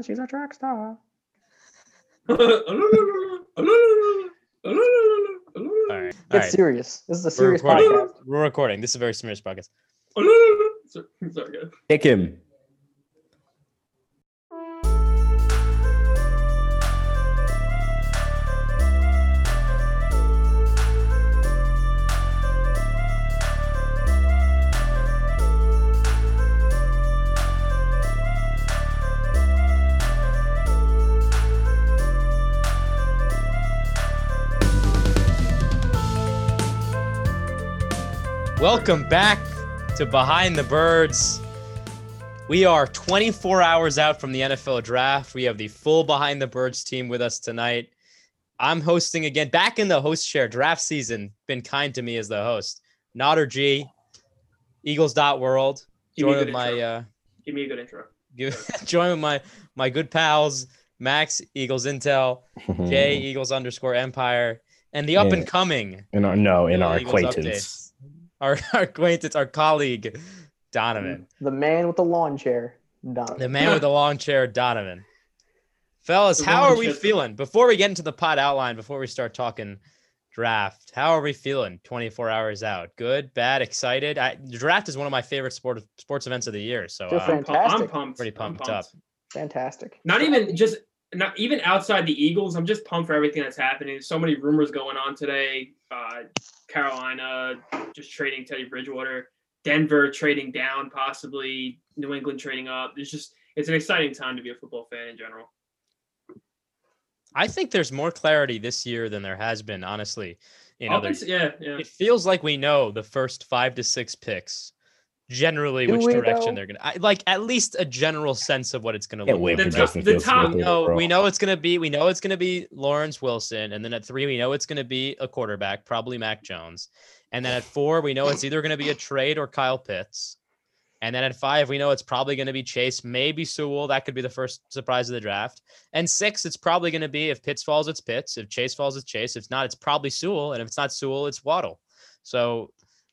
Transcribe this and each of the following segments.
Ah, she's a track star. All All right. All It's right. serious. This is a We're serious recording. podcast. We're recording. This is a very serious podcast. Sorry, sorry, guys. Kick him. Welcome back to Behind the Birds. We are 24 hours out from the NFL draft. We have the full Behind the Birds team with us tonight. I'm hosting again, back in the host chair. Draft season been kind to me as the host. Nodder G, Eagles dot world. Give me a Join good with my intro. uh, Give me a good intro. give- join with my my good pals Max Eagles Intel, J Eagles underscore Empire, and the up and coming In our no, in our Eagles acquaintance. updates. Our, our acquaintance, our colleague, Donovan. The man with the lawn chair, Donovan. The man with the long chair, Donovan. Fellas, The how are we feeling? Before we get into the pod outline, before we start talking draft, how are we feeling 24 hours out? Good, bad, excited? I, draft is one of my favorite sport, sports events of the year. So uh, I'm, I'm pumped. Pretty I'm pumped up. Fantastic. Not even just not even outside the Eagles. I'm just pumped for everything that's happening. There's so many rumors going on today. Uh, Carolina just trading Teddy Bridgewater. Denver trading down, possibly New England trading up. It's just it's an exciting time to be a football fan in general. I think there's more clarity this year than there has been, honestly. In other, yeah, yeah. it feels like we know the first five to six picks generally Do which we, direction though? they're gonna I, like at least a general sense of what it's gonna Can't look like. The top- the top- go through we know it's gonna be we know it's gonna be Lawrence Wilson, and then at three we know it's gonna be a quarterback, probably Mac Jones, and then at four we know it's either gonna be a trade or Kyle Pitts, and then at five we know it's probably gonna be Chase, maybe Sewell. That could be the first surprise of the draft, and six it's probably gonna be if Pitts falls, it's Pitts. If Chase falls, it's Chase. If not, it's probably Sewell, and if it's not Sewell, it's Waddle. So,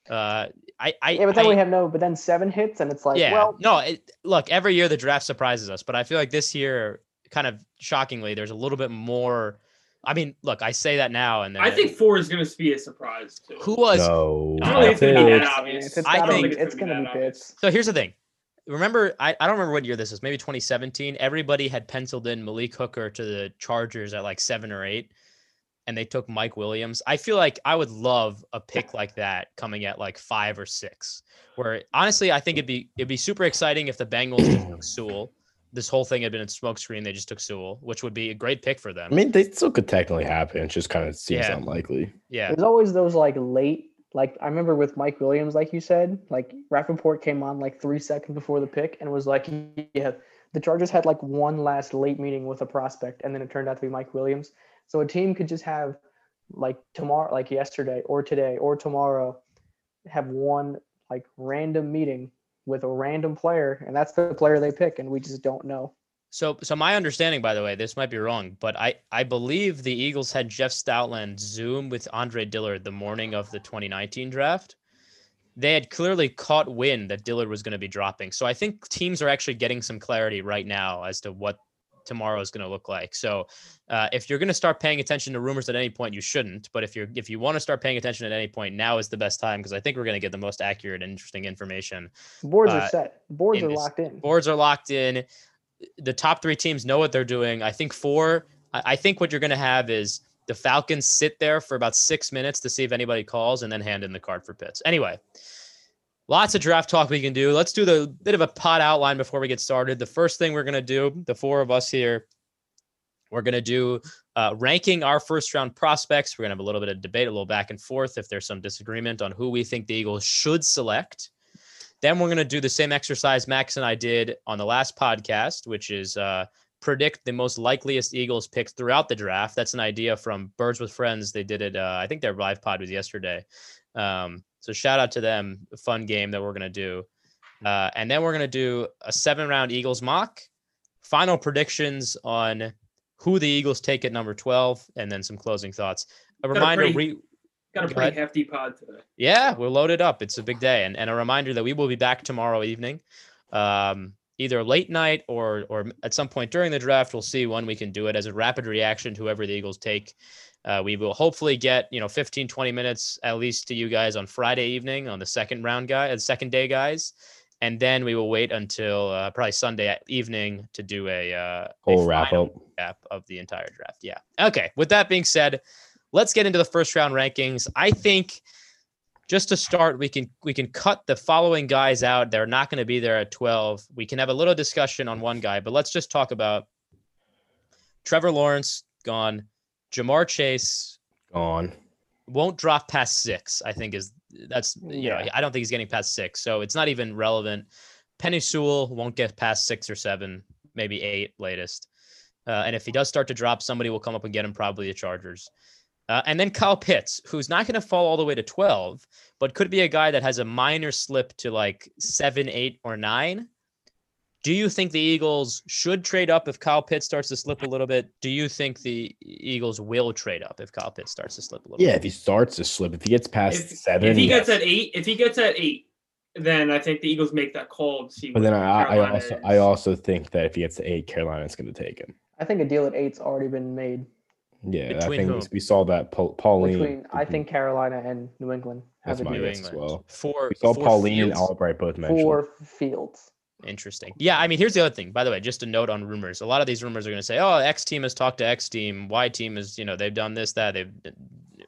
uh, I I Yeah, but then I- we have no. But then seven hits, and it's like, yeah. well, no, it, look, every year the draft surprises us, but I feel like this year, kind of shockingly, there's a little bit more. I mean, look, I say that now, and then I think four is going to be a surprise too. who was No, I don't think it's gonna be that obvious. It's I gotta think it's gonna be that. Pitts. so. Here's the thing. Remember, I, I don't remember what year this is. Maybe 2017. Everybody had penciled in Malik Hooker to the Chargers at like seven or eight, and they took Mike Williams. I feel like I would love a pick like that coming at like five or six. Where honestly, I think it'd be it'd be super exciting if the Bengals just took Sewell. This whole thing had been a smokescreen. They just took Sewell, which would be a great pick for them. I mean, they still could technically happen. It just kind of seems Yeah. unlikely. yeah, There's always those like late, like I remember with Mike Williams, like you said, like Rapoport came on like three seconds before the pick and was like, yeah, the Chargers had like one last late meeting with a prospect, and then it turned out to be Mike Williams. So a team could just have like tomorrow, like yesterday or today or tomorrow, have one like random meeting with a random player, and that's the player they pick, and we just don't know. So, so my understanding, by the way, this might be wrong, but I, I believe the Eagles had Jeff Stoutland Zoom with Andre Dillard the morning of the 2019 draft. They had clearly caught wind that Dillard was going to be dropping. So I think teams are actually getting some clarity right now as to what tomorrow is going to look like. So uh, if you're going to start paying attention to rumors at any point, you shouldn't. But if you're if you want to start paying attention at any point, now is the best time because I think we're going to get the most accurate and interesting information Boards Uh, are set. Boards are this- locked in. boards are locked in. The top three teams know what they're doing. I think four. I I think what you're going to have is the Falcons sit there for about six minutes to see if anybody calls, and then hand in the card for Pitts. Anyway, lots of draft talk we can do. Let's do the bit of a pot outline before we get started. The first thing we're going to do, the four of us here, we're going to do uh, ranking our first round prospects. We're going to have a little bit of debate, a little back and forth if there's some disagreement on who we think the Eagles should select. Then we're going to do the same exercise Max and I did on the last podcast, which is uh, predict the most likeliest Eagles picks throughout the draft. That's an idea from Birds with Friends. They did it. Uh, I think their live pod was yesterday. Um, so shout out to them. Fun game that we're going to do. Uh, and then we're going to do a seven round Eagles mock, final predictions on who the Eagles take at number 12, and then some closing thoughts. A a reminder, pretty- re- Got a pretty hefty pod today. yeah, we're loaded up. It's a big day. And, and a reminder that we will be back tomorrow evening. Um, either late night or or at some point during the draft. We'll see when we can do it as a rapid reaction to whoever the Eagles take. Uh, we will hopefully get you know 15 20 minutes at least to you guys on Friday evening on the second round guy, the second day guys, and then we will wait until uh, probably Sunday evening to do a uh, Whole a wrap up. recap of the entire draft. Yeah. Okay. With that being said, let's get into the first round rankings. I think just to start, we can we can cut the following guys out. They're not going to be there at 12. We can have a little discussion on one guy, but let's just talk about Trevor Lawrence gone, Ja'Marr Chase Gone. won't drop past six. I think is that's you know Yeah. I don't think he's getting past six, so it's not even relevant. Penei Sewell won't get past six or seven, maybe eight latest. Uh, and if he does start to drop, somebody will come up and get him, probably the Chargers. Uh, and then Kyle Pitts, who's not going to fall all the way to 12, but could be a guy that has a minor slip to like seven, eight, or nine. Do you think the Eagles should trade up if Kyle Pitts starts to slip a little bit? Do you think the Eagles will trade up if Kyle Pitts starts to slip a little bit? Yeah, bit? if he starts to slip, if he gets past If, seven, if he yes. gets at eight, if he gets at eight, then I think the Eagles make that call to see. But then I, I also is. I also think that if he gets to eight, Carolina's going to take him. I think a deal at eight's already been made Yeah, Between I think whom? we saw that Paul, Pauline. between I think Carolina and New England have That's a my deal New guess as well. for we saw for Pauline and Albright both mentioned. for Fields. Interesting. Yeah, I mean, here's the other thing. By the way, just a note on rumors. A lot of these rumors are going to say, "Oh, X team has talked to X team. Y team is, you know, they've done this, that, they've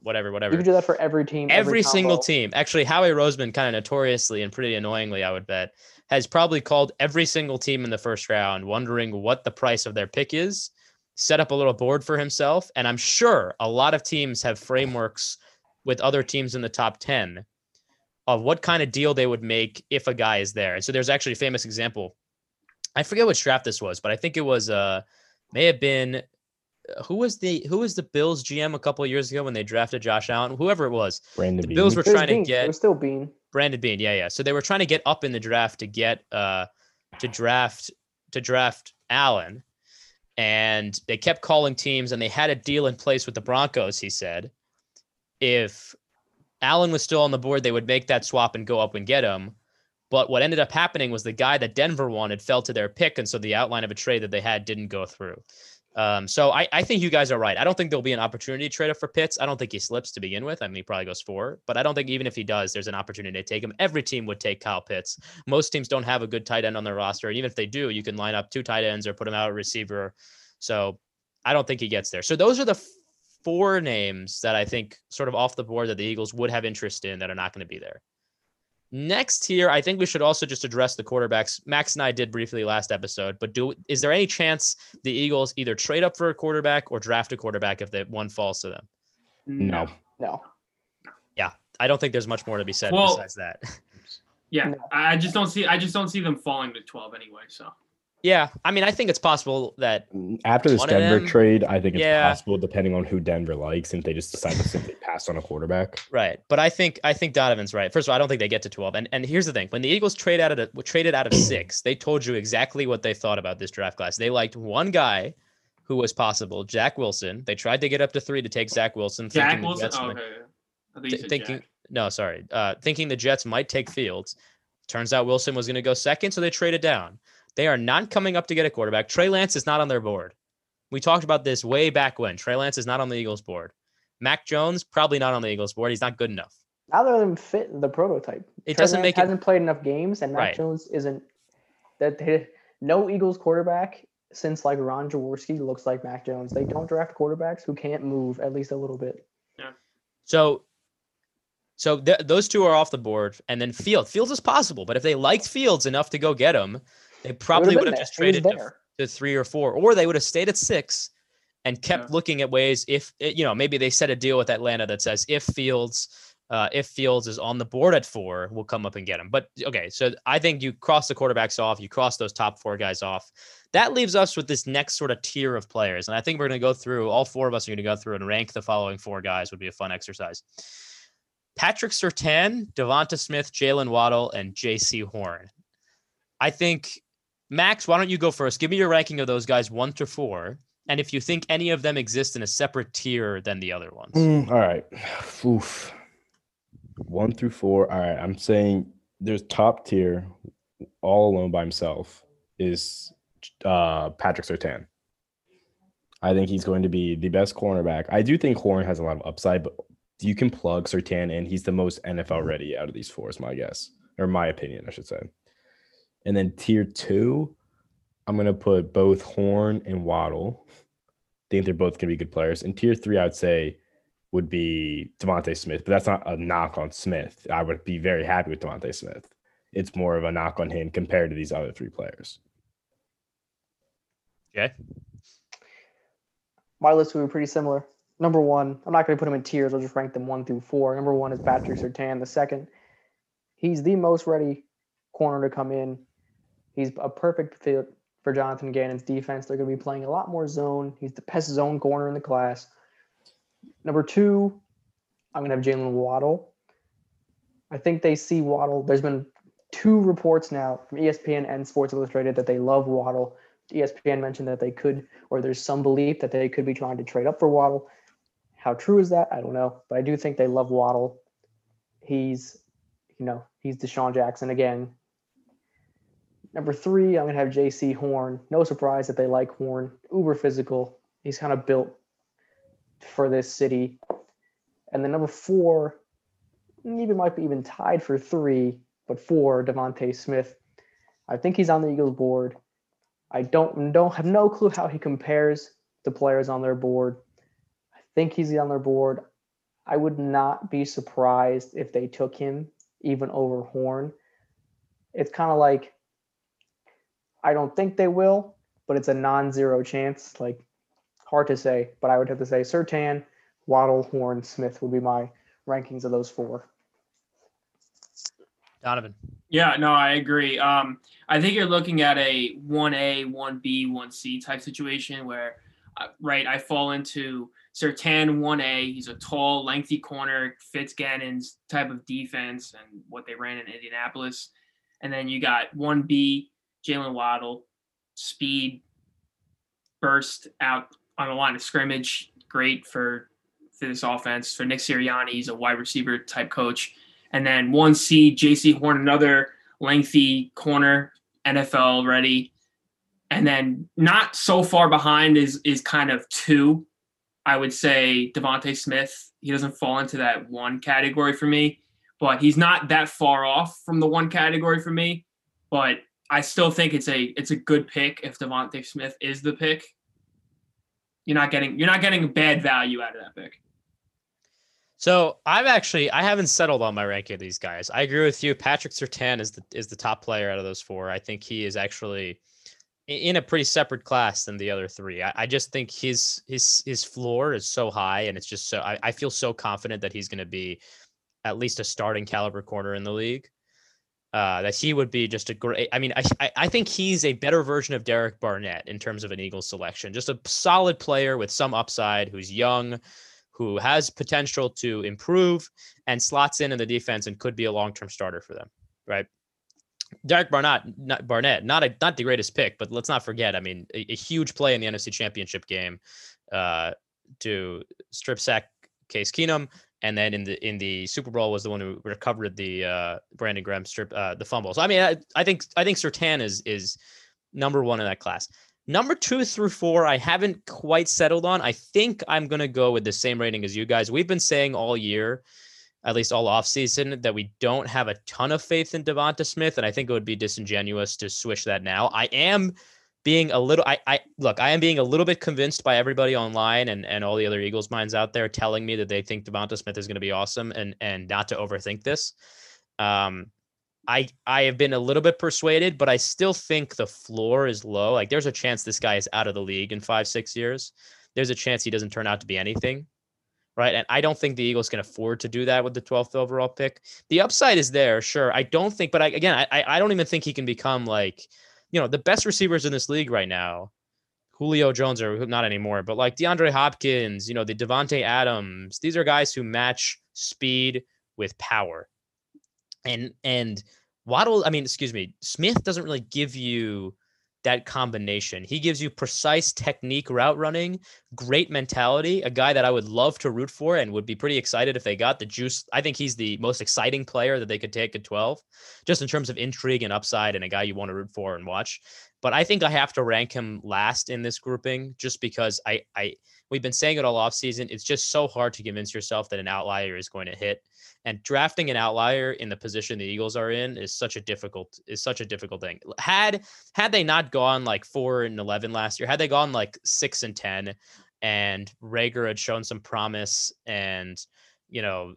whatever, whatever." You whatever." could do that for every team. Every single combo. team. Actually, Howie Roseman, kind of notoriously and pretty annoyingly, I would bet, has probably called every single team in the first round, wondering what the price of their pick is, set up a little board for himself, and I'm sure a lot of teams have frameworks with other teams in the top ten of what kind of deal they would make if a guy is there. And so there's actually a famous example. I forget which draft this was, but I think it was uh may have been uh, who was the who was the Bills GM a couple of years ago when they drafted Josh Allen, whoever it was. Brandon The Beane. Bills were It was trying to get It was still Beane. Brandon Beane, yeah, yeah. So they were trying to get up in the draft to get uh to draft to draft Allen. And they kept calling teams and they had a deal in place with the Broncos, he said. If Allen was still on the board, they would make that swap and go up and get him. But what ended up happening was the guy that Denver wanted fell to their pick, and so the outline of a trade that they had didn't go through. Um, so I, I think you guys are right. I don't think there'll be an opportunity to trade up for Pitts. I don't think he slips to begin with. I mean, he probably goes four, but I don't think even if he does, there's an opportunity to take him. Every team would take Kyle Pitts. Most teams don't have a good tight end on their roster, and even if they do, you can line up two tight ends or put him out at receiver. So I don't think he gets there. So those are the four names that I think sort of off the board that the Eagles would have interest in that are not going to be there. Next here, I think we should also just address the quarterbacks. Max and I did briefly last episode, but do is there any chance the Eagles either trade up for a quarterback or draft a quarterback if that one falls to them? No. No. Yeah, I don't think there's much more to be said Well- besides that. Yeah, I I just don't see. I just don't see them falling to twelve anyway. So yeah, I mean, I think it's possible that After this Denver them- trade, I think it's Yeah. possible, depending on who Denver likes, and if they just decide to simply pass on a quarterback. Right, but I think I think Donovan's right. First of all, I don't think they get to twelve. And and here's the thing: when the Eagles trade out of the, traded out of six, they told you exactly what they thought about this draft class. They liked one guy who was possible, Jack Wilson. They tried to get up to three to take Zach Wilson. Jack thinking Wilson. Jets Oh, might- okay. I think th- thinking Jack. no, sorry, uh, thinking the Jets might take Fields. Turns out Wilson was going to go second, so they traded down. They are not coming up to get a quarterback. Trey Lance is not on their board. We talked about this way back when. Trey Lance is not on the Eagles board. Mac Jones probably not on the Eagles board. He's not good enough. Neither of them fit the prototype. It Trey doesn't Lance make it hasn't played enough games, and Mac Right. Jones isn't. That they, no Eagles quarterback since like Ron Jaworski looks like Mac Jones. They don't draft quarterbacks who can't move at least a little bit. Yeah. So, so th- those two are off the board, and then Field. Fields is possible, but if they liked Fields enough to go get him, they probably would have just traded to, to three or four, or they would have stayed at six and kept Yeah. looking at ways. If eh, you know, maybe they set a deal with Atlanta that says if Fields, uh, if Fields is on the board at four, we'll come up and get him. But okay, so I think you cross the quarterbacks off, you cross those top four guys off. That leaves us with this next sort of tier of players, and I think we're going to go through. All four of us are going to go through and rank the following four guys. Would be a fun exercise. Patrick Surtain, Devonta Smith, Jaylen Waddle, and Jaycee Horn. I think Max, why don't you go first? Give me your ranking of those guys one to four, and if you think any of them exist in a separate tier than the other ones. Mm, all right. Oof. One through four. All right. I'm saying there's top tier all alone by himself. is uh, Patrick Surtain. I think he's going to be the best cornerback. I do think Horn has a lot of upside, but you can plug Surtain in. He's the most NFL ready out of these four, is my guess, or my opinion, I should say. And then tier two, I'm gonna put both Horn and Waddle. think they're both gonna be good players. And tier three, I'd say would be DeVonta Smith, but that's not a knock on Smith. I would be very happy with DeVonta Smith. It's more of a knock on him compared to these other three players. Okay. My list would be pretty similar. Number one, I'm not going to put them in tiers. I'll just rank them one through four. Number one is Patrick Surtain. The second, he's the most ready corner to come in. He's a perfect fit for Jonathan Gannon's defense. They're going to be playing a lot more zone. He's the best zone corner in the class. Number two, I'm going to have Jaylen Waddle. I think they see Waddle. There's been two reports now from ESPN and Sports Illustrated that they love Waddle. ESPN mentioned that they could, or there's some belief that they could be trying to trade up for Waddle. How true is that? I don't know, but I do think they love Waddle. He's, you know, he's DeSean Jackson again. Number three, I'm gonna have Jaycee Horn. No surprise that they like Horn. Uber physical. He's kind of built for this city. And then number four, even might be even tied for three, but four, DeVonta Smith. I think he's on the Eagles board. I don't don't have no clue how he compares to players on their board. I think he's on their board. I would not be surprised if they took him even over Horn. It's kind of like I don't think they will, but it's a non-zero chance. Like hard to say, but I would have to say Surtain, Waddle, Horn, Smith would be my rankings of those four. Donovan. Yeah, no, I agree. Um, I think you're looking at a 1A, 1B, 1C type situation where, uh, right, I fall into Surtain 1A. He's a tall, lengthy corner, fits Gannon's type of defense and what they ran in Indianapolis. And then you got 1B, Jaylen Waddle, speed, burst out on the line of scrimmage. Great for, for this offense. For Nick Sirianni, he's a wide receiver type coach. And then 1C, Jaycee Horn, another lengthy corner, NFL ready. And then not so far behind is is kind of two. I would say DeVonta Smith. He doesn't fall into that one category for me, but he's not that far off from the one category for me. But I still think it's a it's a good pick if DeVonta Smith is the pick. You're not getting you're not getting bad value out of that pick. So I've actually I haven't settled on my ranking of these guys. I agree with you. Patrick Surtain is the is the top player out of those four. I think he is actually in a pretty separate class than the other three. I, I just think his his his floor is so high, and it's just so I, I feel so confident that he's going to be at least a starting caliber corner in the league. Uh, that he would be just a great. I mean, I I think he's a better version of Derek Barnett in terms of an Eagles selection. Just a solid player with some upside, who's young, who has potential to improve and slots in in the defense and could be a long-term starter for them, right? Derek Barnett, not Barnett, not a not the greatest pick, but let's not forget. I mean, a, a huge play in the NFC Championship game uh, to strip sack Case Keenum, and then in the in the Super Bowl was the one who recovered the uh, Brandon Graham strip uh, the fumble. So I mean, I, I think I think Surtain is is number one in that class. Number two through four, I haven't quite settled on. I think I'm to go with the same rating as you guys. We've been saying all year, at least all offseason, that we don't have a ton of faith in Devonta Smith. And I think it would be disingenuous to switch that now. I am being a little, I, I look, I am being a little bit convinced by everybody online and, and all the other Eagles minds out there telling me that they think Devonta Smith is going to be awesome and, and not to overthink this. Um, I I have been a little bit persuaded, but I still think the floor is low. Like there's a chance this guy is out of the league in five six years. There's a chance he doesn't turn out to be anything, right? And I don't think the Eagles can afford to do that with the 12th overall pick. The upside is there, sure. I don't think, but I, again, I I don't even think he can become like, you know, the best receivers in this league right now. Julio Jones or not anymore, but like DeAndre Hopkins, you know, the Davante Adams. These are guys who match speed with power. And and Waddle, I mean, excuse me, Smith doesn't really give you that combination. He gives you precise technique route running, great mentality, a guy that I would love to root for and would be pretty excited if they got the juice. I think he's the most exciting player that they could take at 12, just in terms of intrigue and upside and a guy you want to root for and watch. But I think I have to rank him last in this grouping just because I I we've been saying it all off season. It's just so hard to convince yourself that an outlier is going to hit. And drafting an outlier in the position the Eagles are in is such a difficult is such a difficult thing. Had had they not gone like four and eleven last year, had they gone like six and ten, and Reagor had shown some promise, and you know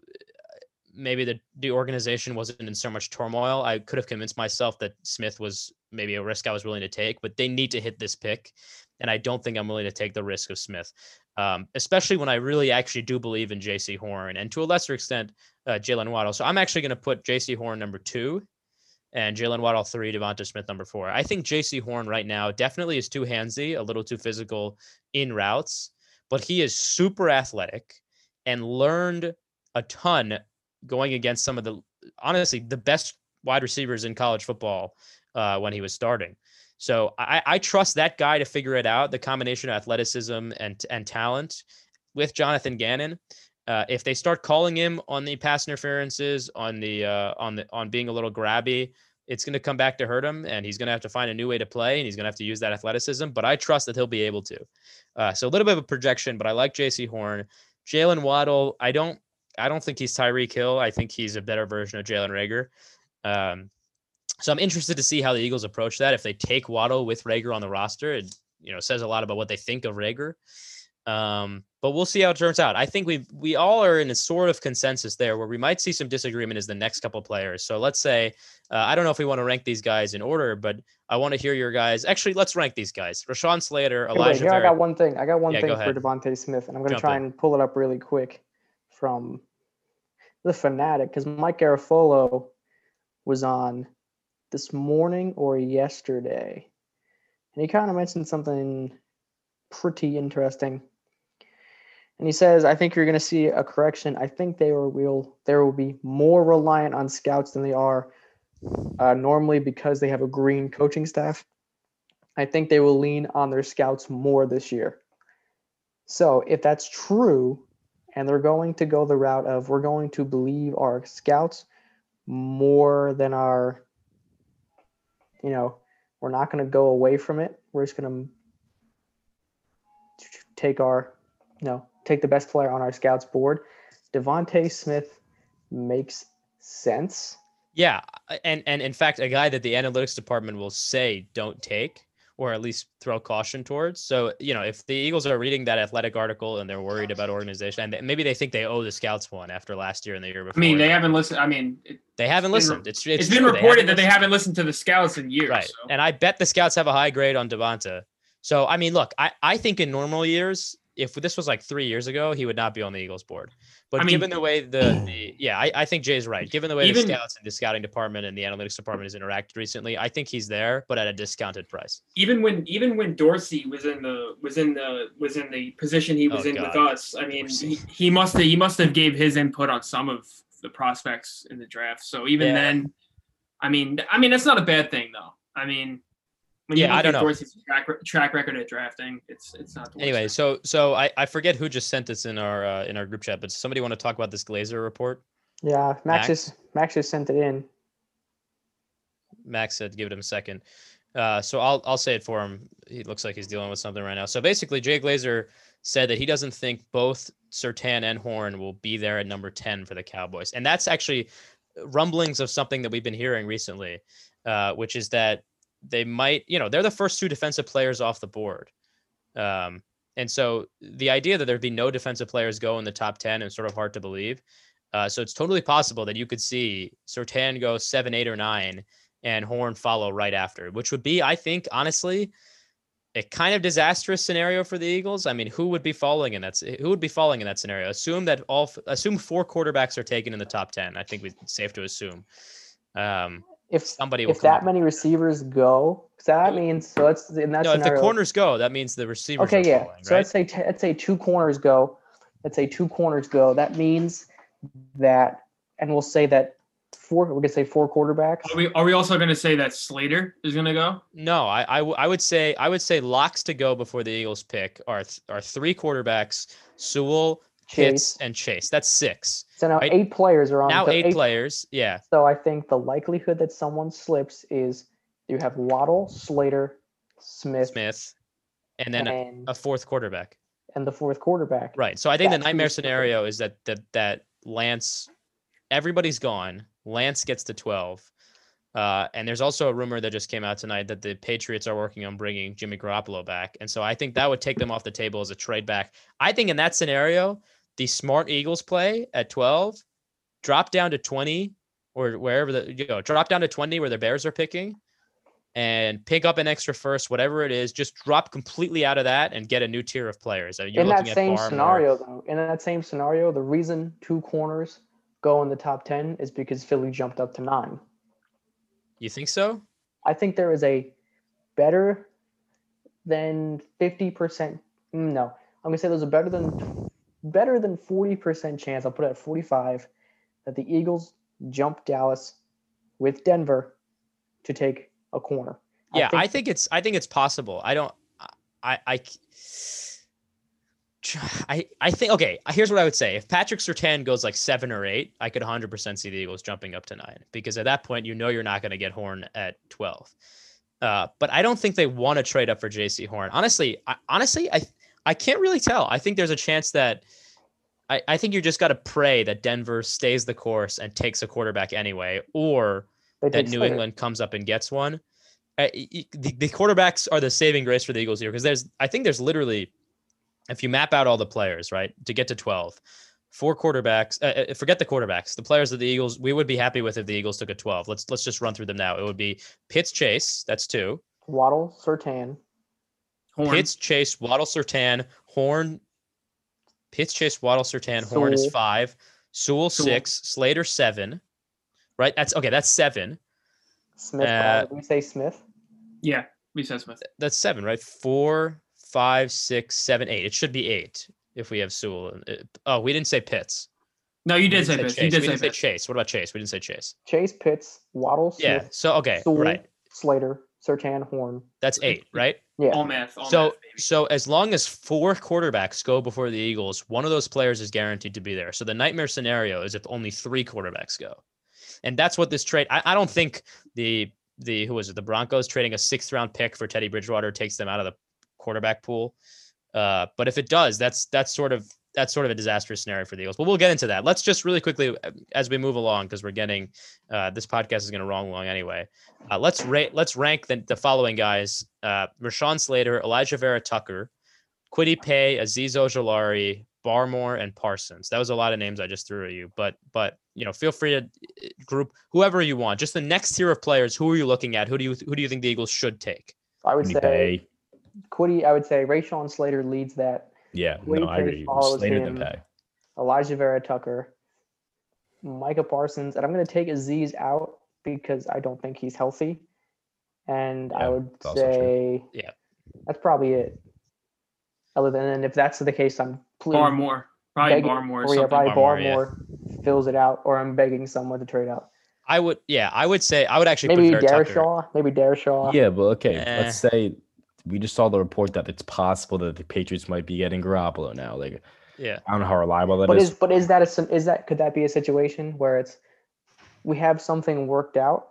maybe the the organization wasn't in so much turmoil, I could have convinced myself that Smith was maybe a risk I was willing to take. But they need to hit this pick, and I don't think I'm willing to take the risk of Smith, um, especially when I really actually do believe in Jaycee Horn and to a lesser extent uh, Jaylen Waddle. So I'm actually going to put Jaycee Horn number two. And Jaylen Waddle three, Devonta Smith number four. I think Jaycee Horn right now definitely is too handsy, a little too physical in routes, but he is super athletic and learned a ton going against some of the honestly the best wide receivers in college football uh, when he was starting. So I, I trust that guy to figure it out. The combination of athleticism and and talent with Jonathan Gannon. Uh, if they start calling him on the pass interferences, on the uh, on the on being a little grabby, it's going to come back to hurt him, and he's going to have to find a new way to play, and he's going to have to use that athleticism. But I trust that he'll be able to. Uh, so a little bit of a projection, but I like Jaycee Horn, Jaylen Waddle. I don't I don't think he's Tyreek Hill. I think he's a better version of Jalen Reagor. Um, so I'm interested to see how the Eagles approach that. If they take Waddle with Reagor on the roster, it you know says a lot about what they think of Reagor. Um, but we'll see how it turns out. I think we we all are in a sort of consensus there, where we might see some disagreement is the next couple players. So let's say uh, I don't know if we want to rank these guys in order, but I want to hear your guys. Actually, let's rank these guys: Rashawn Slater, Alijah. Hey, wait, here I got one thing. I got one yeah, thing for Devonte Smith, and I'm going to try in. and pull it up really quick from the fanatic because Mike Garafolo was on this morning or yesterday, and he kind of mentioned something pretty interesting. And he says, "I think you're going to see a correction. I think they will there will be more reliant on scouts than they are uh, normally because they have a green coaching staff. I think they will lean on their scouts more this year. So if that's true, and they're going to go the route of we're going to believe our scouts more than our you know we're not going to go away from it. We're just going to take our you know take the best player on our scouts board. Devonte smith makes sense. Yeah and and in fact a guy that the analytics department will say don't take or at least throw caution towards. So, you know, if the Eagles are reading that athletic article and they're worried about organization, and maybe they think they owe the scouts one after last year and the year before. I mean, they haven't listened. I mean, it, they haven't listened. It's, it's, it's been reported they that they haven't listened to the scouts in years. Right. So. And I bet the scouts have a high grade on Devonta. So, I mean, look, I, I think in normal years, if this was like three years ago, he would not be on the Eagles board. But I mean, given the way the, the yeah, I, I think Jay's right. Given the way even, the scouts and the scouting department and the analytics department has interacted recently, I think he's there, but at a discounted price. Even when even when Dorsey was in the was in the was in the position he was oh, in God. with us, I mean, he, he must have he must have gave his input on some of the prospects in the draft. So even yeah. then, I mean, I mean that's not a bad thing though. I mean, when yeah, I don't know. Dorsey's track, track record at drafting, it's it's not. Anyway, so so I, I forget who just sent this in our uh, in our group chat, but somebody want to talk about this Glazer report? Yeah, Max, Max just Max just sent it in. Max said, "Give it him a second. Uh, so I'll I'll say it for him. He looks like he's dealing with something right now. So basically, Jay Glazer said that he doesn't think both Surtain and Horn will be there at number ten for the Cowboys, and that's actually rumblings of something that we've been hearing recently, uh, which is that they might, you know, they're the first two defensive players off the board. Um, and so the idea that there'd be no defensive players go in the top 10 is sort of hard to believe. Uh, so it's totally possible that you could see Surtain go seven, eight, or nine, and Horn follow right after, which would be, I think, honestly, a kind of disastrous scenario for the Eagles. I mean, who would be falling in that? Who would be falling in that scenario? Assume that all, assume four quarterbacks are taken in the top ten. I think it's safe to assume. Um, if somebody if that many receivers go, so that means so let's in that no, scenario, if the corners go, that means the receivers. Okay, yeah. Falling, so right? let's say let's say two corners go. Let's say two corners go. That means that, and we'll say that four. We're gonna say four quarterbacks. Are we are we also gonna say that Slater is gonna go? No, I I, w- I would say I would say locks to go before the Eagles pick are th- are three quarterbacks: Sewell, Pitts, and Chase. That's six. So now right? eight players are on. Now eight, eight, players. Yeah. So I think the likelihood that someone slips is you have Waddle, Slater, Smith, Smith, and then a, and, a fourth quarterback. and the fourth quarterback. Right. So I think the nightmare scenario is that that that Lance, everybody's gone. Lance gets to twelve, uh, and there's also a rumor that just came out tonight that the Patriots are working on bringing Jimmy Garoppolo back, and so I think that would take them off the table as a trade back. I think in that scenario, the smart Eagles play at twelve, drop down to twenty or wherever the you know drop down to twenty where the Bears are picking. And pick up an extra first, whatever it is. Just drop completely out of that and get a new tier of players. You're in that same Barmore. scenario, though, in that same scenario, the reason two corners go in the top ten is because Philly jumped up to nine. You think so? I think there is a better than fifty percent. No, I'm gonna say there's a better than better than forty percent chance. I'll put it at forty-five that the Eagles jump Dallas with Denver to take a corner. Yeah, I think it's I think it's possible. I don't I I I, I think okay. Here's what I would say: if Patrick Surtain goes like seven or eight, I could 100% see the Eagles jumping up to nine because at that point you know you're not going to get Horn at 12. Uh, but I don't think they want to trade up for Jaycee Horn. Honestly, I, honestly, I I can't really tell. I think there's a chance that I, I think you just got to pray that Denver stays the course and takes a quarterback anyway, or that New. England comes up and gets one. Uh, the, the quarterbacks are the saving grace for the Eagles here because there's I think there's literally if you map out all the players right to get to 12 four quarterbacks uh, uh, forget the quarterbacks the players of the Eagles we would be happy with if the Eagles took a 12 let's let's just run through them now it would be Pitts Chase that's two Waddle, Surtain, Horn. Pitts Chase Waddle Surtain Horn Pitts Chase Waddle Surtain Horn is five Sewell Sewell. six Slater seven right that's okay that's seven Smith. Uh, Did we say Smith? Yeah, we said Smith. that's seven, right? Four, five, six, seven, eight. It should be eight if we have Sewell. Uh, Oh, we didn't say Pitts. No, you did didn't say Pitts. You Chase. did we say didn't say Chase. What about Chase? We didn't say Chase. Chase, Pitts, Waddle, Yeah. So okay, Sewell, right. Slater, Surtain, Horn. That's eight, right? Yeah. All math. All so math, so as long as four quarterbacks go before the Eagles, one of those players is guaranteed to be there. So the nightmare scenario is if only three quarterbacks go, and that's what this trade. I, I don't think the the who was it the Broncos trading a sixth round pick for Teddy Bridgewater takes them out of the quarterback pool. Uh, but if it does, that's that's sort of that's sort of a disastrous scenario for the Eagles. But we'll get into that. Let's just really quickly uh, as we move along because we're getting uh, this podcast is going to run long anyway. Uh, let's rate let's rank the, the following guys: uh, Rashawn Slater, Alijah Vera Tucker, Kwity Paye, Azeez Ojulari, Barmore, and Parsons. That was a lot of names I just threw at you, but but you know feel free to uh, group whoever you want. Just the next tier of players. Who are you looking at? Who do you who do you think the Eagles should take? I would Kwity say Paye. Kwity. I would say Rayshon Slater leads that. Yeah, Kwity no, I Paye agree. follows Slater than him. Paye. Alijah Vera Tucker, Micah Parsons, and I'm going to take Azeez out because I don't think he's healthy. And I would that's true. say, Yeah. that's probably it. Other than, and if that's the case, I'm please Barmore. Probably begging- Barmore or or yeah, probably Barmore, yeah. Fills it out, or I'm begging someone to trade out. I would yeah I would say I would actually Maybe put Vera Tucker. Darrisaw, maybe Darrisaw. Yeah, but okay. Eh. Let's say we just saw the report that it's possible that the Patriots might be getting Garoppolo now. Like Yeah. I don't know how reliable that But is. is but is that a sim- is that could that be a situation where it's we have something worked out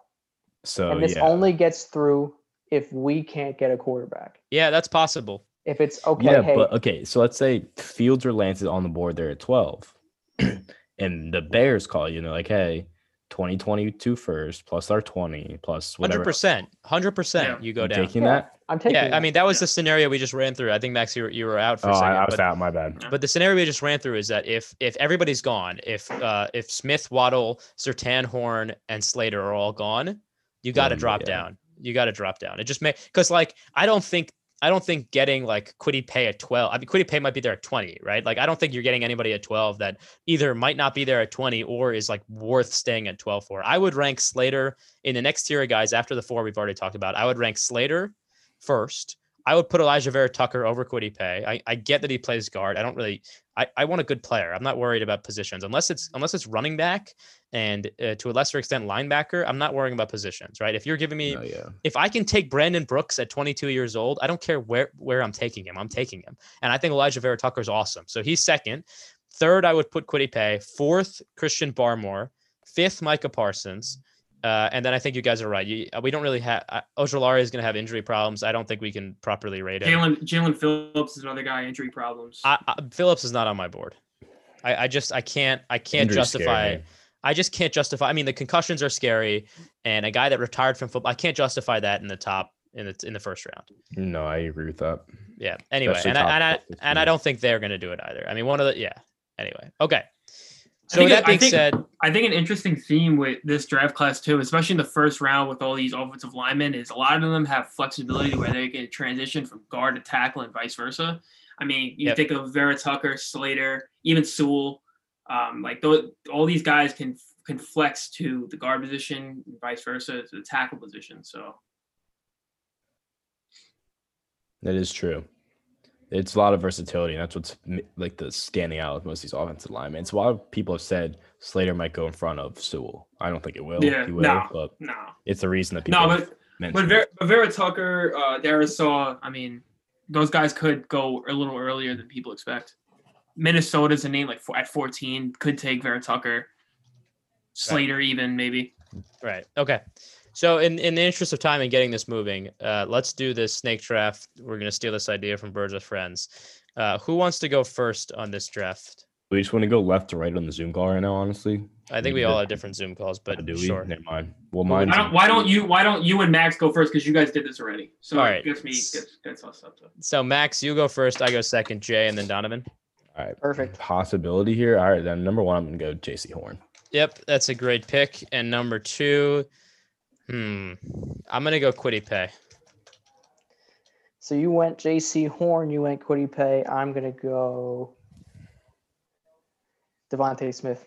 so and this yeah, only gets through if we can't get a quarterback. Yeah, that's possible. If it's okay, yeah, hey, but okay. So let's say Fields or Lance is on the board there at twelve, and the Bears call you, and they're like, "Hey, 2022 first plus our 20 plus Hundred whatever." 100%. hundred Yeah. percent. You go down. taking Yeah, that? I'm taking. Yeah, I mean that was the scenario we just ran through. I think Max, you were, you were out for Oh, a second. I, I was but, out. My bad. but the scenario we just ran through is that if if everybody's gone, if uh if Smith, Waddle, Surtain, Horn, and Slater are all gone, you got to Then, drop yeah. down. You got to drop down. It just may because like I don't think I don't think getting like Kwity Paye at 12. I mean, Kwity Paye might be there at 20, right? Like, I don't think you're getting anybody at 12 that either might not be there at 20 or is like worth staying at 12 for. I would rank Slater in the next tier of guys after the four we've already talked about. I would rank Slater first. I would put Alijah Vera Tucker over Kwity Paye. I, I get that he plays guard. I don't really. I, I want a good player. I'm not worried about positions unless it's unless it's running back and uh, to a lesser extent linebacker. I'm not worrying about positions, right? If you're giving me Oh, yeah. if I can take Brandon Brooks at 22 years old, I don't care where where I'm taking him. I'm taking him, and I think Alijah Vera Tucker is awesome. So he's second. Third, I would put Kwity Paye. Fourth, Christian Barmore. Fifth, Micah Parsons. Uh, and then I think you guys are right. You, we don't really have uh, Ojulari is going to have injury problems. I don't think we can properly rate him. Jaelan Jaelan Phillips is another guy injury problems. I, I, Phillips is not on my board. I, I just I can't I can't Injuries scare justify. me. I just can't justify. I mean, the concussions are scary, and a guy that retired from football, I can't justify that in the top in the in the first round. No, I agree with that. Yeah. Anyway, Especially and I, and I and I don't think they're going to do it either. I mean, one of the yeah. Anyway, okay. So think with it- that I being think- said, I think an interesting theme with this draft class too, especially in the first round with all these offensive linemen, is a lot of them have flexibility where they can transition from guard to tackle and vice versa. I mean, you Yep. think of Vera Tucker, Slater, even Sewell. Um, like those, all these guys can can flex to the guard position, and vice versa to the tackle position. So That is true. It's a lot of versatility, and that's what's like the standing out with most of these offensive linemen. So a lot of people have said Slater might go in front of Sewell. I don't think it will. Yeah, he will, no. but no, it's the reason that people no, have but mentioned but it. Vera, but Vera Tucker, uh, Darrisaw, I mean, those guys could go a little earlier than people expect. Minnesota's a name like four, at 14 could take Vera Tucker. Slater even maybe. right? Okay. So in in the interest of time and getting this moving, uh, let's do this snake draft. We're going to steal this idea from Birds with Friends. Uh, who wants to go first on this draft? we just want to go left to right on the Zoom call right now. Honestly, I think we We all have different Zoom calls, but do we? sure. Never mind. Well, Why don't, why don't you why don't you and Max go first because you guys did this already. So All it gets me gets, gets us up to. So Max, you go first. I go second. Jay, and then Donovan. all right? Perfect. Possibility here. All right, then number one, I'm gonna go Jaycee Horn. Yep, that's a great pick. And number two, hmm, I'm gonna go Kwity Paye. So you went J.C. Horn. You went Kwity Paye. I'm gonna go Devontae Smith.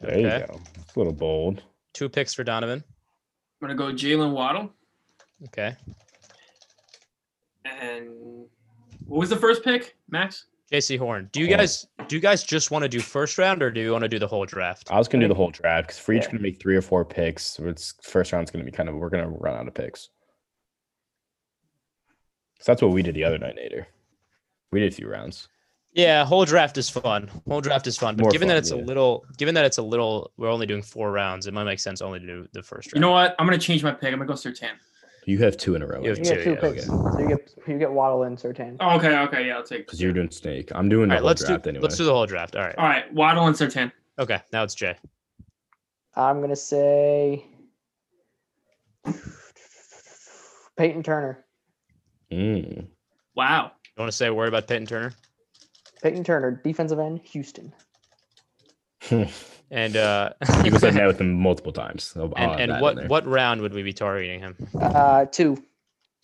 There Okay. you go. It's a little bold. Two picks for Donovan. I'm gonna go Jaylen Waddle Okay. and what was the first pick, Max? Jaycee Horn. Do you Horn. guys do you guys just want to do first round or do you want to do the whole draft? I was gonna do the whole draft because we're each Yeah. gonna make three or four picks. So it's first round's gonna be kind of we're gonna run out of picks. So that's what we did the other night, Nader. We did a few rounds. Yeah, whole draft is fun. Whole draft is fun, but More given that fun, it's a little, given that it's a little, we're only doing four rounds. It might make sense only to do the first round. You know what? I'm gonna change my pick. I'm gonna go Surtain. You have two in a row. You have You two, get two yeah, picks. okay. So you get you get Waddle and Surtain. Oh, okay, okay, yeah, I'll take. Because you're doing snake. I'm doing All the right, whole let's do anyway. let's do the whole draft. All right. All right, Waddle and Surtain. Okay, now it's Jay. I'm gonna say Payton Turner. Mm. Wow. You want to say a word about Payton Turner? Payton Turner, defensive end, Houston. And uh, People said that with him multiple times. So and, and what what round would we be targeting him? Uh, two.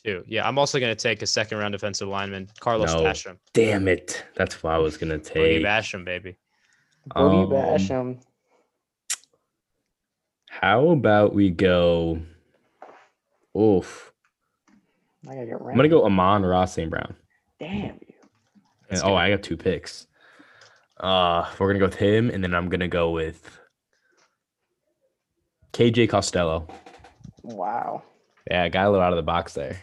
Two. Yeah, I'm also going to take a second round defensive lineman, Carlos No. Basham. Damn it. That's what I was gonna Boogie take. Basham, baby. Boogie Um, Basham. How about we go? Oof. I gotta get I'm gonna go Amon-Ra St. Brown. Damn you. And, oh. I got two picks. Uh, we're gonna go with him, and then I'm gonna go with KJ Costello. Wow. Yeah, I got a little out of the box there.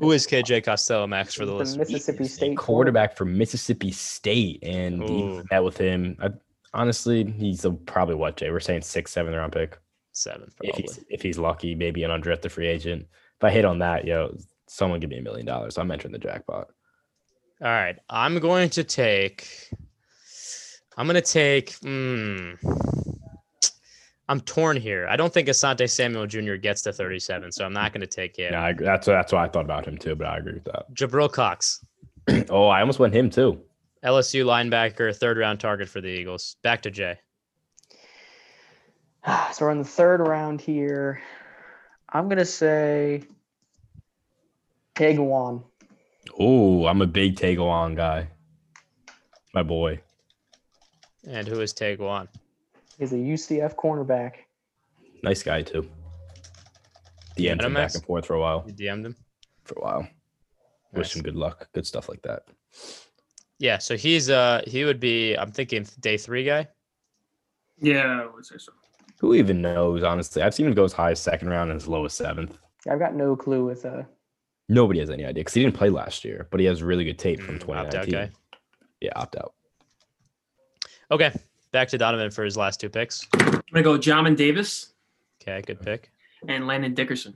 Who is KJ Costello, Max, for the The listeners? Mississippi He's State quarterback from Mississippi State, and Ooh. even met with him. I, honestly, he's a, probably what Jay. We're saying six, seven round pick. Seventh, If probably. he's if he's lucky, maybe an undrafted free agent. If I hit on that, yo, someone give me a million dollars. I'm entering the jackpot. All right, I'm going to take. I'm going to take. Hmm. I'm torn here. I don't think Asante Samuel Jr. gets to 37, so I'm not going to take him. Yeah, I, that's that's what I thought about him too. But I agree with that. Jabril Cox, oh, I almost went him too. LSU linebacker, third round target for the Eagles. Back to Jay. So we're in the third round here. I'm gonna say Tay Gowan. Oh, I'm a big Tay Gowan guy. My boy. And who is Tay Gowan? He's a UCF cornerback. Nice guy too. DM'd him back and forth for a while. You DM'd him? For a while. Wish him good luck. Good stuff like that. Yeah, so he's uh he would be I'm thinking day three guy. Yeah, I would say so. Who even knows, honestly? I've seen him go as high as second round and as low as seventh. I've got no clue with uh Nobody has any idea because he didn't play last year, but he has really good tape from Mm, opt-out 2019. guy. Yeah, opt out. Okay, back to Donovan for his last two picks. I'm gonna go Jamin Davis. Okay, good pick. and Landon Dickerson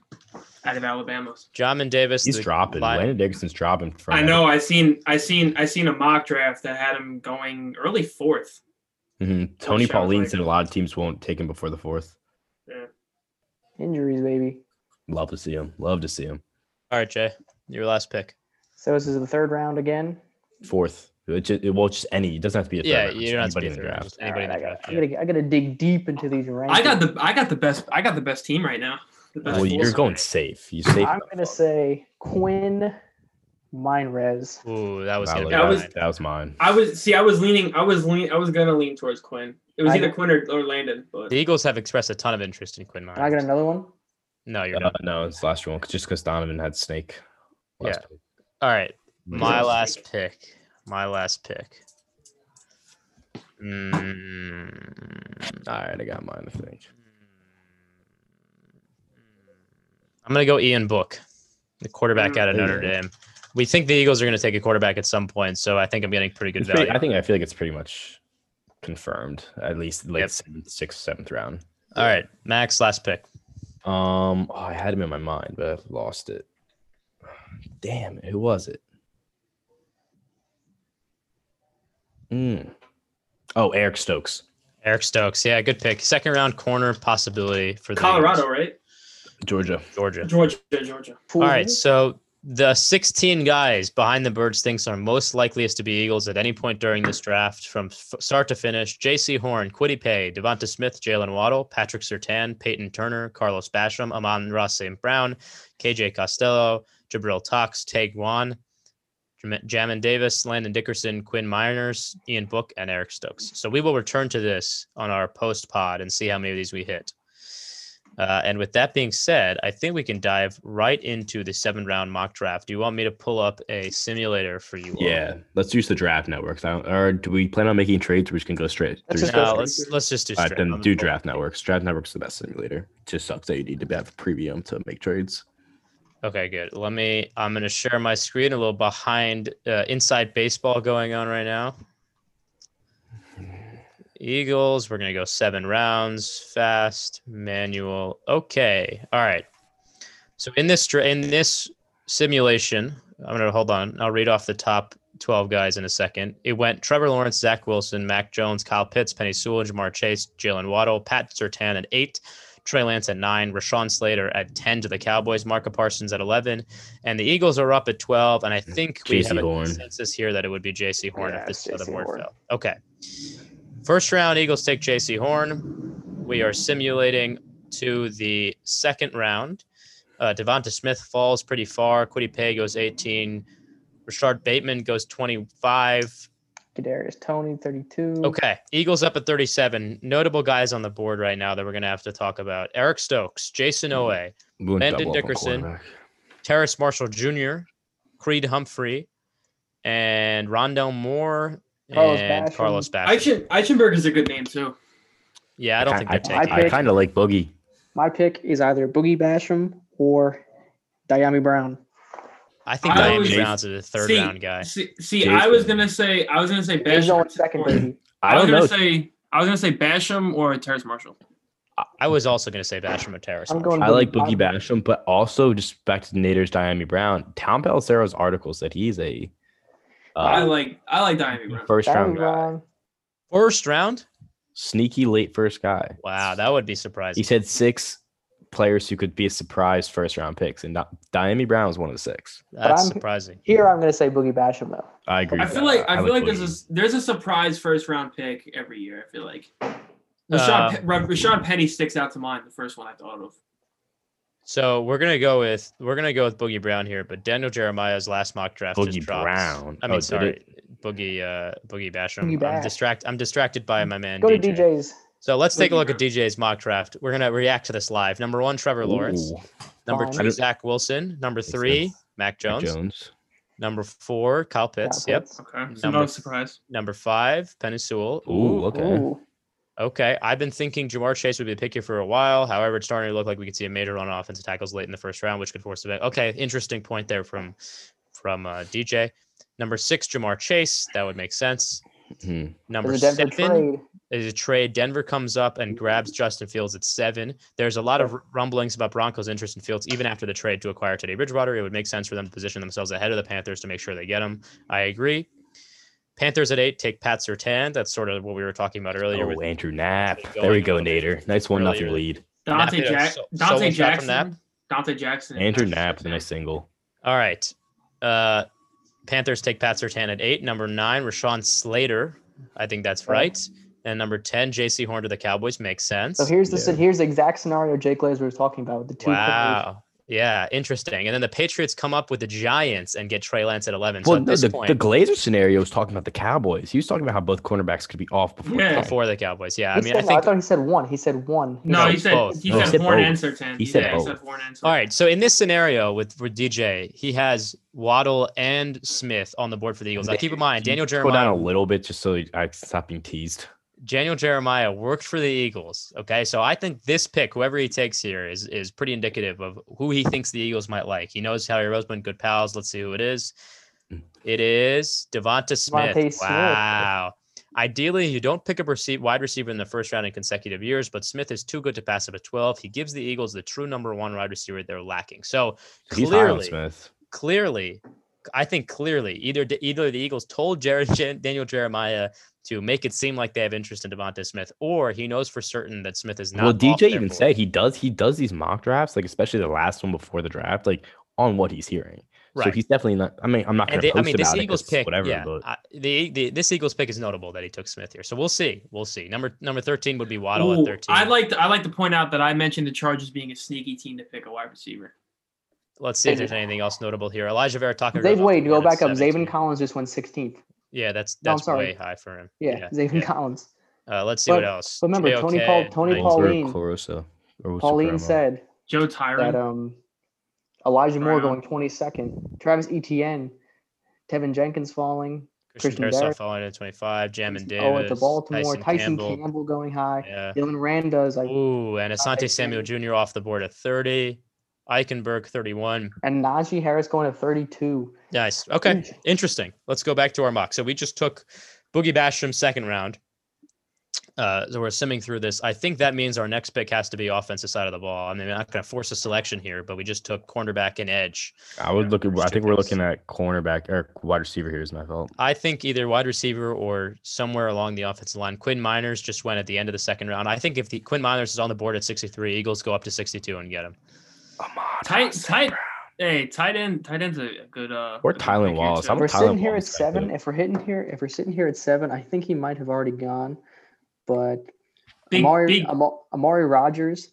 out of Alabama. Jamin Davis. He's dropping. li- Landon Dickerson's dropping. From I know. I seen. I seen. I seen a mock draft that had him going early fourth. Mhm. Tony Sounds Pauline said a lot of teams won't take him before the fourth. Yeah. Injuries, baby. Love to see him. Love to see him. All right, Jay, your last pick. So this is the third round again. Fourth. It just, it, well, just any. It doesn't have to be a third Yeah, round, you just don't have to be anybody in the draft. just anybody in the Alright, I, draft. gotta, yeah. I, gotta, dig deep into these rankings. I got the. I got the best. I got the best team right now. Well, you're going safe. You safe. I'm gonna say Quinn Meinerz. Ooh, that was That was, That was- mine. that was mine. I was see. I was leaning. I was lean. I was gonna lean towards Quinn. It was I either Quinn or, or Landon. But The Eagles have expressed a ton of interest in Quinn Can I get another one? No, you're Uh, not. no, it's the last one 'cause- just because Donovan had Snake. last week. All right, my Yes. last pick. My last pick. Mm, All right, I got mine. I think. I'm gonna go Ian Book, the quarterback out of Notre Dame. We think the Eagles are gonna take a quarterback at some point, so I think I'm getting pretty good It's pretty- value. I think I feel like it's pretty much confirmed. At least late Yep. seventh, sixth, seventh round. All right, Max, last pick. Um, oh, I had him in my mind, but I've lost it. Damn, who was it? Mm. Oh, Eric Stokes, Eric Stokes, yeah, good pick. Second round corner possibility for the Colorado, Eagles. right? Georgia. Georgia. Georgia, Georgia. All right, so the 16 guys behind the birds thinks are most likeliest to be Eagles at any point during this draft, from f- start to finish: Jaycee Horn, Kwity Paye, Devonta Smith, Jaylen Waddle, Patrick Surtain, Payton Turner, Carlos Basham, Amon-Ra St. Brown, KJ Costello, Jabril Cox, Tay Gowan, Jam- Jamin Davis, Landon Dickerson, Quinn Meinerz, Ian Book, and Eric Stokes. So we will return to this on our post pod and see how many of these we hit. Uh, and with that being said, I think we can dive right into the seven round mock draft. Do you want me to pull up a simulator for you? all? Yeah, let's use the draft networks. I or do we plan on making trades? Or we just can go straight. Let's through just go No, straight let's let's just do All right, straight. then do draft networks. Draft networks is the best simulator. It just sucks that you need to have a premium to make trades. Okay, good. Let me. I'm going to share my screen. A little behind uh, inside baseball going on right now. Eagles. We're going to go seven rounds, fast, manual. Okay. All right. So in this in this simulation, I'm going to hold on. I'll read off the top 12 guys in a second. It went Trevor Lawrence, Zach Wilson, Mac Jones, Kyle Pitts, Penei Sewell, Ja'Marr Chase, Jaylen Waddle, Pat Surtain and eight, Trey Lance at nine, Rashawn Slater at 10 to the Cowboys, Marco Parsons at 11, and the Eagles are up at 12. And I think we Jaycee have a Horn. consensus here that it would be Jaycee Horn Yeah, if this it's other Jaycee board Horn. fell. Okay. First round, Eagles take Jaycee Horn. We are simulating to the second round. Uh, Devonta Smith falls pretty far. Kwity Paye goes 18. Rashod Bateman goes 25. Kadarius Toney, 32. Okay. Eagles up at 37. Notable guys on the board right now that we're going to have to talk about Eric Stokes, Jayson Oweh, We went Landon double up on Dickerson. Terrace Marshall Jr., Creed Humphrey, and Rondale Moore Carlos and Basham. Carlos Basham. Eichenberg is a good name too. Yeah, I don't think I, they're I, taking. I pick- kind of like Boogie. My pick is either Boogie Basham or Dyami Brown. I think I Dyami was- Brown's a third see, round guy. See, see I was gonna say, I was gonna say Basham. or second, or- baby. I was don't gonna know. say, I was gonna say Basham or Terrace Marshall. I was also going to say Basham or Terrace. I'm Marshall. going I like Boogie Boogie Basham, but also just back to the Naders, Dyami Brown. Tom Pelissero's article said he's a I uh, like, I like Dyami Brown. first Dyami round guy, First round? sneaky late first guy. Wow, that would be surprising. He said six players who could be a surprise first round picks, and Di- Dyami Brown was one of the six. That's I'm- surprising. Here, I'm going to say Boogie Basham, though. I agree. I feel that. like I feel like Boogie. there's a there's a surprise first round pick every year. I feel like Rashad, Uh, Pe- Rashad Penny sticks out to mind. The first one I thought of. So we're gonna go with we're gonna go with Boogie Brown here, but Daniel Jeremiah's last mock draft just Boogie dropped. Brown. I Oh, mean, did sorry. Boogie uh, Boogie Basham. Boogie I'm Bash. distract. I'm distracted by my man. Go to DJ's. So let's take a look at DJ's mock draft. We're gonna react to this live. Number one, Trevor Lawrence. Ooh, Number two, Zach Wilson. Number three. Mac Jones. Jones. Jones. Number four, Kyle Pitts. Kyle Yep. Pitts. Okay, so Number- no surprise. Number five, Penei Sewell. Ooh, okay. Ooh. Okay, I've been thinking Ja'Marr Chase would be the pick here for a while. However, it's starting to look like we could see a major run on offensive tackles late in the first round, which could force a bet. Okay, interesting point there from from uh, DJ. Number six, Ja'Marr Chase. That would make sense. Mhm. Number There's seven, trade. There's a trade. Denver comes up and grabs Justin Fields at seven. There's a lot of rumblings about Broncos' interest in Fields, even after the trade to acquire Teddy Bridgewater. It would make sense for them to position themselves ahead of the Panthers to make sure they get him. I agree. Panthers at eight take Pat Surtain. That's sort of what we were talking about earlier. Oh, with Andrew Knapp. There we go, Nader. Nice one nothing earlier. lead. Dante, Knapp Jack- so- Dante solo shot from Jackson. Dante Jackson. Andrew Patrick Knapp with a nice single. All right. Uh, Panthers take Pat Surtain at eight. Number nine, Rashawn Slater. I think that's right. And number 10, Jaycee Horn to the Cowboys makes sense. So here's the Yeah. here's the exact scenario Jake Glazer was talking about with the two. corners. wow. Yeah, interesting. And then the Patriots come up with the Giants and get Trey Lance at 11. So Well, at no, this the, point, the Glazer scenario was talking about the Cowboys. He was talking about how both cornerbacks could be off before. Yeah. the before the Cowboys. Yeah, He I mean, said, I no, think. thought he said one. He said one. No, he said both. he No, he said said Horn and Surtain. He said yeah, both. he said Horn and Surtain. All right. So in this scenario with for DJ, he has Waddle and Smith on the board for the Eagles. Now keep in mind, Daniel Jeremiah. Go down a little bit just so I stop being teased. Daniel Jeremiah worked for the Eagles. Okay, so I think this pick, whoever he takes here, is is pretty indicative of who he thinks the Eagles might like. He knows Howie Roseman, good pals. Let's see who it is. Mm. It is Devonta Smith. Devonta Smith. Wow. Ideally, you don't pick up receive, wide receiver in the first round in consecutive years, but Smith is too good to pass up at 12. He gives the Eagles the true number one wide receiver they're lacking. So He's clearly, Smith. clearly, I think clearly either either the Eagles told Jared, Daniel Jeremiah to make it seem like they have interest in Devonta Smith, or he knows for certain that Smith is not. Well, DJ even board. said he does he does these mock drafts, like especially the last one before the draft, like on what he's hearing. Right. So he's definitely not. I mean, I'm not going to they- I mean, this about it pick, whatever. yeah, but I- the, the this Eagles pick is notable that he took Smith here. So we'll see, we'll see. Number number thirteen would be Waddle Ooh, at thirteen. I'd like to, I like to point out that I mentioned the Chargers being a sneaky team to pick a wide receiver. Let's see if there's anything else notable here. Alijah Vera talking. Zay, wait, go back up. Zaven Collins just went 16th. Yeah, that's No, that's sorry. way high for him. Yeah, Zaven Collins. Uh, let's see But- what else. but remember, Tony Paul- JOK, Tony nice. Paul- Or Pauline- Caruso, Pauline said Joe that Tryon. um, Elijah Moore Brown. going 22nd, Travis Etienne, Teven Jenkins falling, Christian Christian Darrisaw Barrett. falling at 25. Jamin Davis. oh, at the Baltimore, Tyson, Campbell. Campbell. going high, Yeah. Dylan Randa's like, Ooh, and Asante Tyson. Samuel Jr. off the board at 30. Eichenberg 31. and Najee Harris going to 32. Nice. Okay. Interesting. Let's go back to our mock. So we just took Boogie Basham second round. Uh, so we're simming through this. I think that means our next pick has to be offensive side of the ball. I mean, we're not going to force a selection here, but we just took cornerback and edge. I would look at. I think two we're picks. looking at cornerback or wide receiver here. Is my fault. I think either wide receiver or somewhere along the offensive line. Quinn Meinerz just went at the end of the second round. I think if the Quinn Meinerz is on the board at 63, Eagles go up to 62 and get him. Tight, tight. Hey, tight end. Tight end's a a good. Uh, Or a good Tylan Wallace. I'm If we're Tyler sitting here at Wallace back seven, there. if we're hitting here, if we're sitting here at seven, I think he might have already gone. But Big, Amari, big, Ama- Amari Rogers.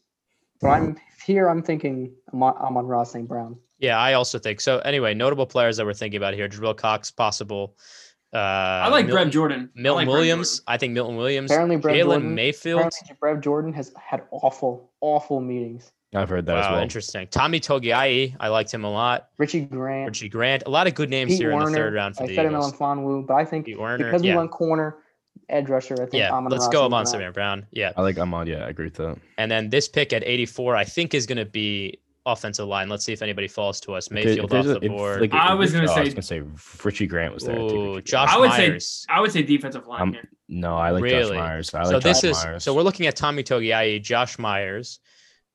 But I'm here. I'm thinking I'm on, Amon-Ra St. Brown. Yeah, I also think so. Anyway, notable players that we're thinking about here: Jabril Cox, possible. Uh, I like Milton, Brett Jordan. I Milton like Brett Williams. I think Milton Williams. Apparently, Brett Jalen Jordan. Mayfield. Apparently, Brev Jordan has had awful, awful meetings. I've heard that as Wow, well. interesting. Tommy Togiai, I liked him a lot. Richie Grant, Richie Grant, a lot of good names Pete here in the third round for the. I the said him on Fanwu, but I think Pete Werner, because we yeah, went corner, edge rusher. I think yeah. I'm Let's Ross go St. Amon Samir Brown. Yeah, I like. I'm. Yeah, I agree with that. and then this pick at 84, I think is going to be offensive line. Let's see if anybody falls to us. If there- Mayfield if off the if, board. like, I was gonna oh, I was say- say Richie Grant was there. I Ooh, Josh I would say- Myers. I would say defensive line Um, here. No, I like Josh Myers. I like so this Josh is Myers. so we're looking at Tommy Togiai, Josh Myers,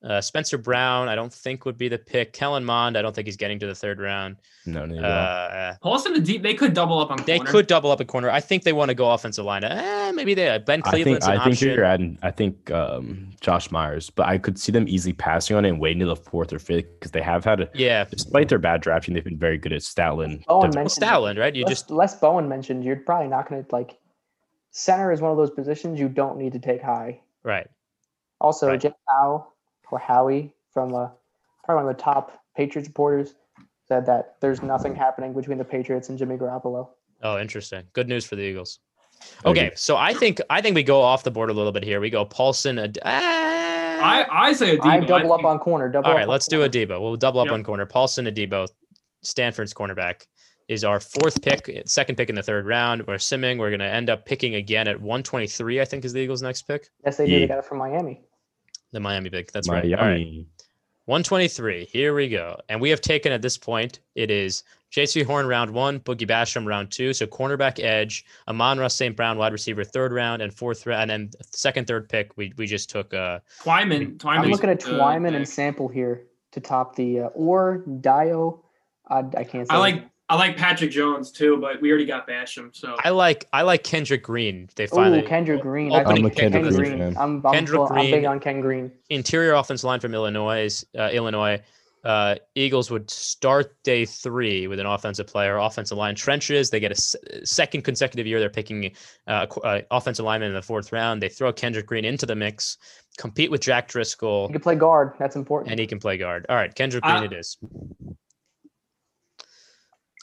uh, Spencer Brown. I don't think would be the pick. Kellen Mond. I don't think he's getting to the third round. no, neither. will. Uh, Paulson and deep. They could double up on. they could double up a corner. I think they want to go offensive line. Eh, maybe they. Ben I think an I think option. you're adding. I think um, Josh Myers, but I could see them easily passing on it and waiting to the fourth or fifth because they have had, a, yeah, despite their bad drafting, they've been very good at Stoutland. Bowen Dev- well, mentioned Stoutland, right? You Les, just Les Bowen mentioned you're probably not going to like. Center is one of those positions you don't need to take high. right. Also, Right. Jim Howe or Howie from uh, probably one of the top Patriots reporters said that there's nothing happening between the Patriots and Jimmy Garoppolo. Oh, interesting. Good news for the Eagles. Okay, so I think I think we go off the board a little bit here. We go Paulson. Ad- I ah. I say a Debo. I double up on corner. Double All up right, on let's do a corner. Debo. We'll double up Yep. on corner. Paulson Adebo, Stanford's cornerback, is our fourth pick, second pick in the third round. We're simming. We're going to end up picking again at 123. I think is the Eagles' next pick. Yes, they do. They got it from Miami. The Miami pick. That's right. All right. Miami. 123. Here we go. And we have taken at this point, it is Jaycee Horn round one, Boogie Basham round two. So cornerback edge, Amon-Ra St. Brown wide receiver third round and fourth round. And then second, third pick, we, we just took uh Twyman. Twyman. I'm looking at Twyman and Sample here to top the uh, or Dio. I, I can't say. I like I like Patrick Jones too, but we already got Basham. So I like I like Kendrick Green. They Oh, finally Kendrick Green. I opening I'm a think Kendrick of the- Green fan. I'm, I'm, Kendrick full- I'm big on Ken Green. interior offensive line from Illinois. Uh, Illinois. Uh, Eagles would start day three with an offensive player, offensive line trenches. They get a s- second consecutive year. They're picking uh, qu- uh, offensive lineman in the fourth round. They throw Kendrick Green into the mix, compete with Jack Driscoll, He can play guard. That's important. and he can play guard. All right, Kendrick Green I- it is.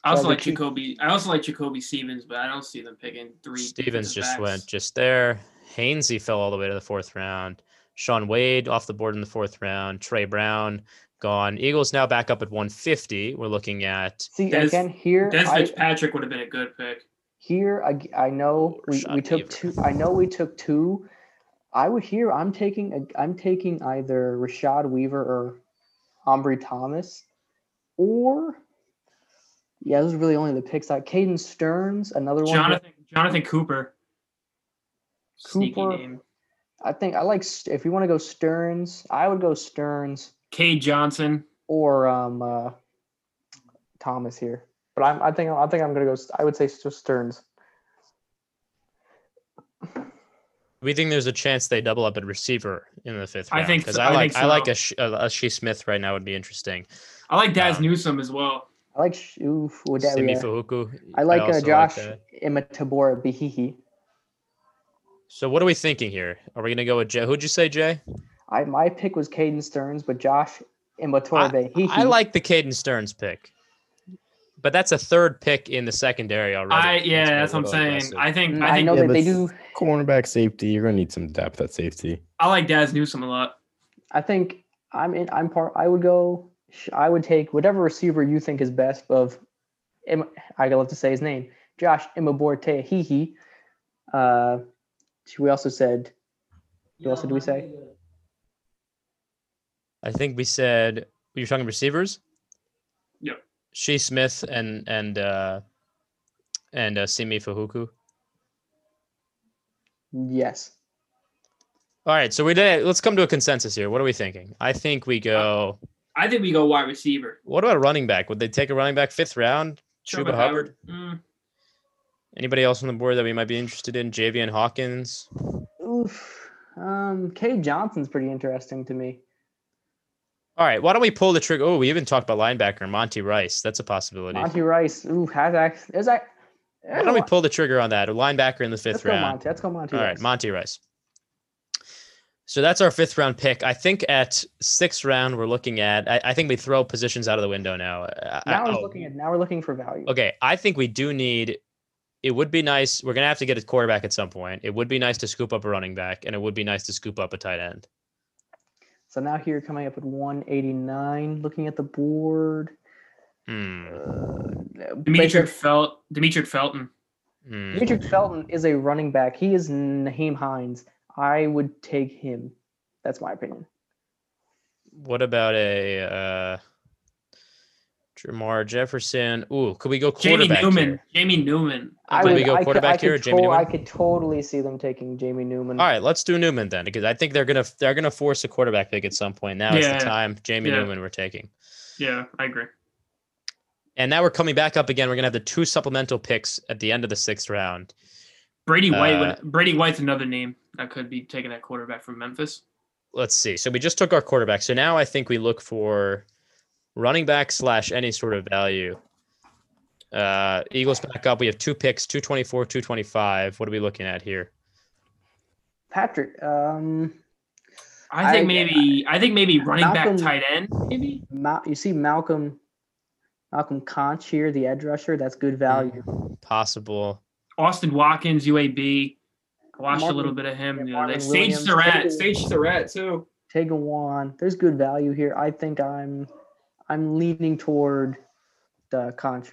I also So like Jacoby. I also like Jacoby Stevens, but I don't see them picking three. Stevens just backs. went just there. Hainsey fell all the way to the fourth round. Shaun Wade off the board in the fourth round. Trey Brown gone. Eagles now back up at 150. We're looking at See Des- again here. Des I, Fitzpatrick would have been a good pick. here I, I know oh, we, we took Weaver. two. I know we took two. I would here. I'm taking. A, I'm taking either Rashad Weaver or Ambry Thomas, or yeah, those are really only the picks. Like Caden Sterns, another one. Jonathan Jonathan Cooper. Sneaky Cooper. name. I think I like if you want to go Sterns, I would go Sterns Cade Johnson. or um uh, Thomas here. But I'm I think I think I'm gonna go. I would say just Sterns. We think there's a chance they double up at receiver in the fifth I think because so- I I like think I like a, Sh- a, a Shea Smith right now would be interesting. I like Daz Um, Newsome as well. I like sh- oof, would that, Simi yeah. Fahuku. I like uh, Josh that. Imatabora Bihihi. So what are we thinking here? Are we gonna go with Jay? Who'd you say, Jay? I my pick was Caden Sterns, but Josh Imatabora Bihihi. I like the Caden Sterns pick, but that's a third pick in the secondary already. I yeah, a that's what I'm saying. aggressive. I think Mm, I I think know Yeah, that they do. Cornerback safety, you're gonna need some depth at safety. I like Dazz Newsome a lot. I think I'm in. I'm part. I would go. Sh- I would take whatever receiver you think is best of. Im- I love to say his name, Josh Imaborte Hihi. Uh, we also said. What else did we say? I think we said you're talking receivers. Yep. Shea Smith and and uh and uh, Simi Fehoko. Yes. All right, so we did. Let's come to a consensus here. What are we thinking? I think we go. I think we go wide receiver. What about a running back? Would they take a running back fifth round? Chuba Hubbard. Mm, Anybody else on the board that we might be interested in? Javian Hawkins. Oof. Um, Kay Johnson's pretty interesting to me. All right, why don't we pull the trigger? Oh, we even talked about linebacker Monty Rice. That's a possibility. Monty Rice. Ooh, has act. Is that? Why don't we pull the trigger on that? A linebacker in the fifth Let's fifth go round. Monty. Let's go Monty. All right, Rice. Monty Rice. So that's our fifth round pick. I think at sixth round we're looking at. I, I think we throw positions out of the window now. I- I- Now we're oh, looking at. Now we're looking for value. Okay, I think we do need. It would be nice. We're gonna have to get a quarterback at some point. It would be nice to scoop up a running back, and it would be nice to scoop up a tight end. So now here coming up at 189. Looking at the board. Hmm. Uh, Demetric Felt Demetric Felton. hmm. Demetric Felton is a running back. He is Naheem Hines. I would take him. That's my opinion. What about a uh, Jamar Jefferson? Ooh, could we go Jamie quarterback Newman. here? Jamie Newman. I Could we would go I could, quarterback I could here Jamie to- I could totally see them taking Jamie Newman. All right, let's do Newman then, because I think they're gonna they're gonna force a quarterback pick at some point. Now is the time. Jamie Yeah. Newman we're taking. Yeah, I agree. And now we're coming back up again. We're gonna have the two supplemental picks at the end of the sixth round. Brady White. Uh, Brady White's another name that could be taking that quarterback from Memphis. Let's see. So we just took our quarterback. So now I think we look for running back slash any sort of value. Uh, Eagles back up. We have two picks, 224, 225. What are we looking at here? Patrick. Um, I think I- maybe I think maybe running Malcolm- back tight end maybe. Ma- you see Malcolm. Malcolm Koonce here, the edge rusher. That's good value. Possible. Austin Watkins, UAB. I watched a little bit of him. yeah, the other day. Marvin Sage Williams, Surratt. Taylor- Sage Surratt too. Tegawan. There's good value here. I think I'm I'm leaning toward the Conch.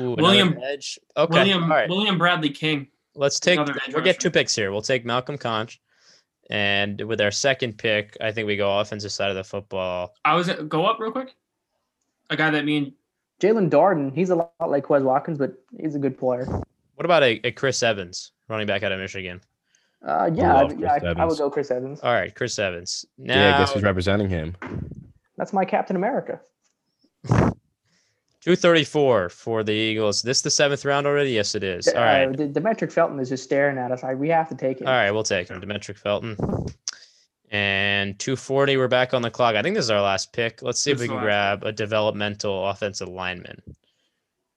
Ooh, William- edge. Okay. William All right. William Bradley King. Let's take. another We'll get two picks here. We'll take Malcolm Koonce. And with our second pick, I think we go offensive side of the football. I was go up real quick. A guy that me and Jalen Darden, he's a lot like Quez Watkins, but he's a good player. What about a, a Chris Evans, running back out of Michigan? Uh, yeah, I, love yeah, I, I would go Chris Evans. All right, Chris Evans. Now, yeah, I guess who's representing him? That's my Captain America. 234 for the Eagles. This the seventh round already? Yes, it is. All right. Uh, D- Demetric Felton is just staring at us. I, we have to take him. All right, we'll take him. Demetric Felton. And 240, we're back on the clock. I think this is our last pick. Let's see if we can the last grab a developmental offensive lineman.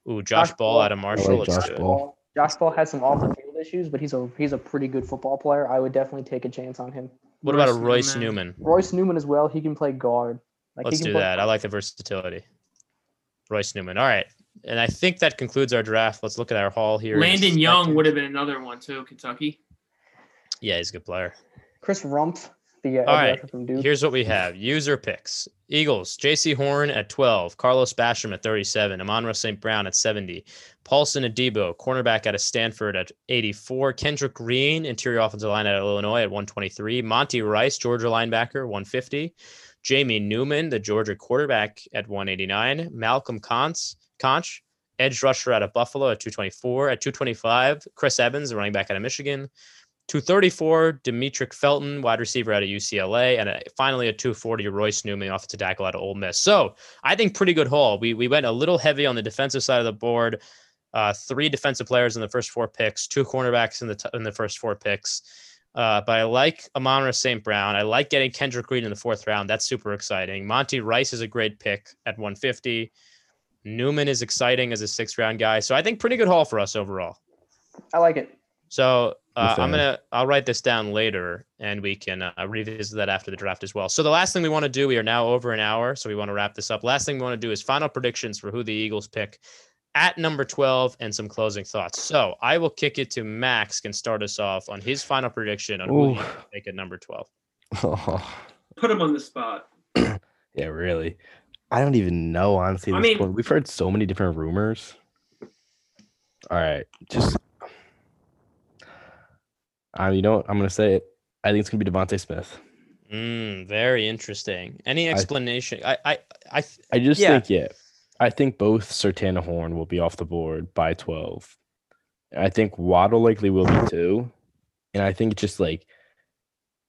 Ooh, Josh, Josh Ball Ball. out of Marshall. like Josh. Ball. Josh Ball has some off the field issues, but he's a he's a pretty good football player. I would definitely take a chance on him. What about a Royce Royce Newman? Royce Newman as well. He can play guard. Like Let's he can do play- that. I like the versatility. Royce Newman. All right. And I think that concludes our draft. Let's look at our haul here. Landon Young would have been another one too. Kentucky. Yeah, he's a good player. Chris Rumph, the uh, All right. from Duke. Here's what we have. User picks. Eagles, Jaycee Horn at 12, Carlos Basham at 37, Amon-Ra St. Brown at 70, Paulson Adebo, cornerback out of Stanford at 84, Kendrick Green, interior offensive line out of Illinois at 123, Monty Rice, Georgia linebacker, 150, Jamie Newman, the Georgia quarterback at 189, Malcolm Koonce, Koonce, edge rusher out of Buffalo at 224, at 225, Chris Evans, the running back out of Michigan, 234, Demetric Felton, wide receiver out of UCLA, and uh finally a 240, Royce Newman, offensive tackle out of Ole Miss. So I think pretty good haul. We we went a little heavy on the defensive side of the board. Uh, three defensive players in the first four picks, two cornerbacks in the t- in the first four picks. Uh, but I like Amon-Ra St. Brown. I like getting Kendrick Green in the fourth round. That's super exciting. Monty Rice is a great pick at 150. Newman is exciting as a sixth round guy. So I think pretty good haul for us overall. I like it. So uh, I'm gonna I'll write this down later, and we can uh, revisit that after the draft as well. So the last thing we want to do, we are now over an hour, so we want to wrap this up. Last thing we want to do is final predictions for who the Eagles pick at number 12 and some closing thoughts. So I will kick it to Max, can start us off on his final prediction on who Ooh. the Eagles pick at number 12. Put him on the spot. yeah, really. I don't even know, honestly. I mean- point. we've heard so many different rumors. All right, just. Uh, you know what? I'm gonna say it. I think it's gonna be Devonte Smith. Mm, very interesting. Any explanation? I I I th- I just Yeah. think, yeah, I think both Sertana Horn will be off the board by 12. I think Waddle likely will be too. And I think it's just like,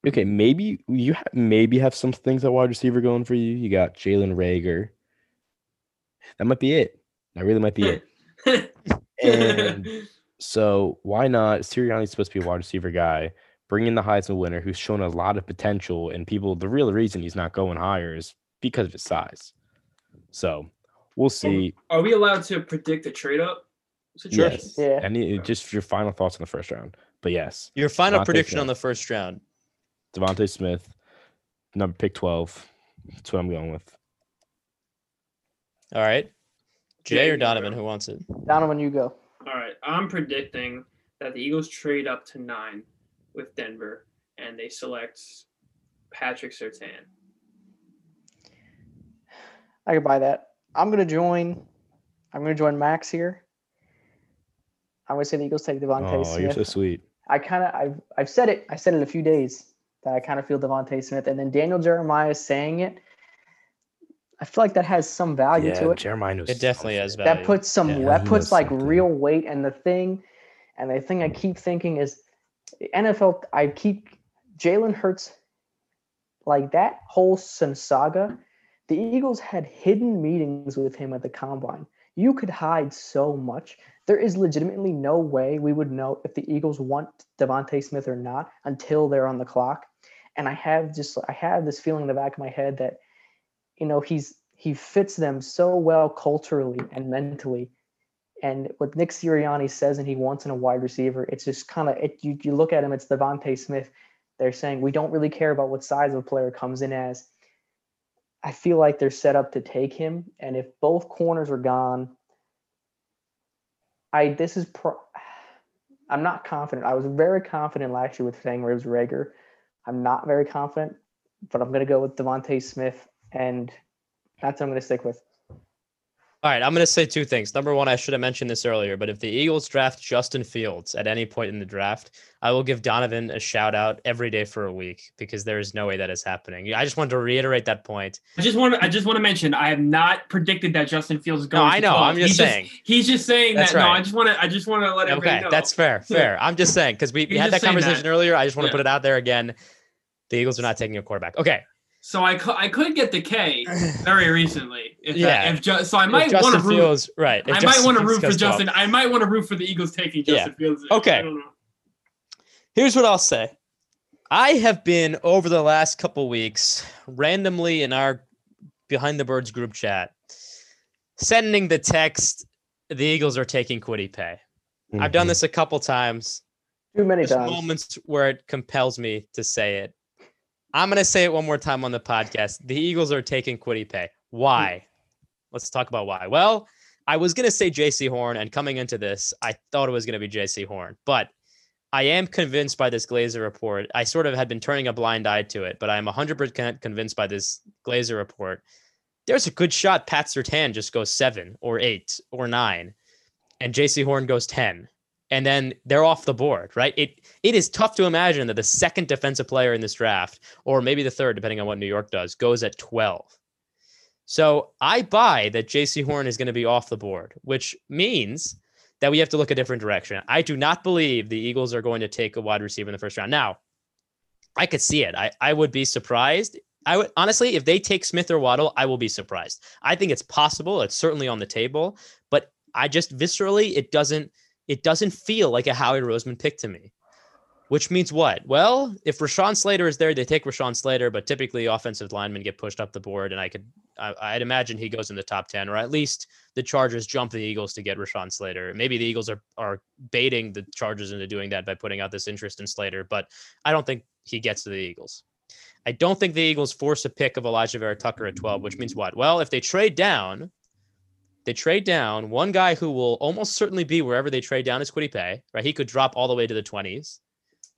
okay, maybe you ha- maybe have some things at wide receiver going for you. You got Jalen Reagor. That might be it. That really might be it. And so why not? Sirianni's supposed to be a wide receiver guy. Bring in the Heisman winner who's shown a lot of potential, and people. The real reason he's not going higher is because of his size. So we'll see. Are we allowed to predict a trade up situation? Yes. Yeah. Any just your final thoughts on the first round. But yes, your final Devontae prediction on the first round. Devontae Smith, number pick twelve. That's what I'm going with. All right. Jay or Donovan, who wants it? Donovan, you go. All right. I'm predicting that the Eagles trade up to nine with Denver and they select Patrick Surtain. I could buy that. I'm gonna join. I'm gonna join Max here. I'm gonna say the Eagles take Devontae Smith. Oh, you're so sweet. I kind of I've I've said it. I said it a few days that I kind of feel Devontae Smith, and then Daniel Jeremiah saying it. I feel like that has some value Yeah, to it. Jeremiah knows It definitely has value. that puts some Yeah, that puts like something. real weight and the thing and the thing i keep thinking is nfl i keep jalen hurts like that whole sun saga the eagles had hidden meetings with him at the combine you could hide so much there is legitimately no way we would know if the eagles want devonte smith or not until they're on the clock and i have just i have this feeling in the back of my head that you know he's he fits them so well culturally and mentally and what Nick Sirianni says and he wants in a wide receiver, it's just kind of it. You, you look at him, it's Devontae Smith. They're saying we don't really care about what size of a player comes in as. I feel like they're set up to take him, and if both corners are gone, I this is pro. I'm not confident. I was very confident last year with saying Ribs Reagor. I'm not very confident, but I'm going to go with Devontae Smith, and that's what I'm going to stick with. All right, I'm going to say two things. Number one, I should have mentioned this earlier, but if the Eagles draft Justin Fields at any point in the draft, I will give Donovan a shout out every day for a week because there is no way that is happening. I just wanted to reiterate that point. I just want to I just want to mention I have not predicted that Justin Fields is going. No, to I know. 12. I'm just he's saying. Just, he's just saying That's that. No. I just want to I just want to let everybody know. Okay, know. that's fair. Fair. I'm just saying because we, we had that conversation that. earlier. I just want to Yeah. put it out there again. The Eagles are not taking a quarterback. Okay. So I could I could get the K very recently. If Yeah. That, if ju- so I might want to root. Fields, right. if I might want to root for goes 12. Justin. I might want to root for the Eagles taking Yeah. Justin Fields. Okay. I don't know. Here's what I'll say. I have been over the last couple weeks randomly in our Behind the Birds group chat sending the text the Eagles are taking Kwity Paye. I've done Mhm. this a couple times. Too many There's times. moments where it compels me to say it. I'm going to say it one more time on the podcast. The Eagles are taking Kwity Paye. Why? Let's talk about why. Well, I was going to say Jaycee Horn, and coming into this, I thought it was going to be Jaycee Horn, but I am convinced by this Glazer report. I sort of had been turning a blind eye to it, but I'm 100% convinced by this Glazer report. There's a good shot Pat Surtain just goes seven or eight or nine, and Jaycee Horn goes 10 and then they're off the board, right? It it is tough to imagine that the second defensive player in this draft, or maybe the third, depending on what New York does, goes at 12. So I buy that Jaycee Horn is going to be off the board, which means that we have to look a different direction. I do not believe the Eagles are going to take a wide receiver in the first round. Now, I could see it. I, I would be surprised. I would honestly, if they take Smith or Waddle, I will be surprised. I think it's possible. It's certainly on the table, but I just viscerally, it doesn't it doesn't feel like a Howie Roseman pick to me. Which means what? Well, if Rashawn Slater is there, they take Rashawn Slater, but typically offensive linemen get pushed up the board, and I could, I, I'd imagine he goes in the top ten, or at least the Chargers jump the Eagles to get Rashawn Slater. Maybe the Eagles are are baiting the Chargers into doing that by putting out this interest in Slater, but I don't think he gets to the Eagles. I don't think the Eagles force a pick of Alijah Vera Tucker at 12, which means what? Well, if they trade down, they trade down. One guy who will almost certainly be wherever they trade down is Kwity Paye, right? He could drop all the way to the 20s.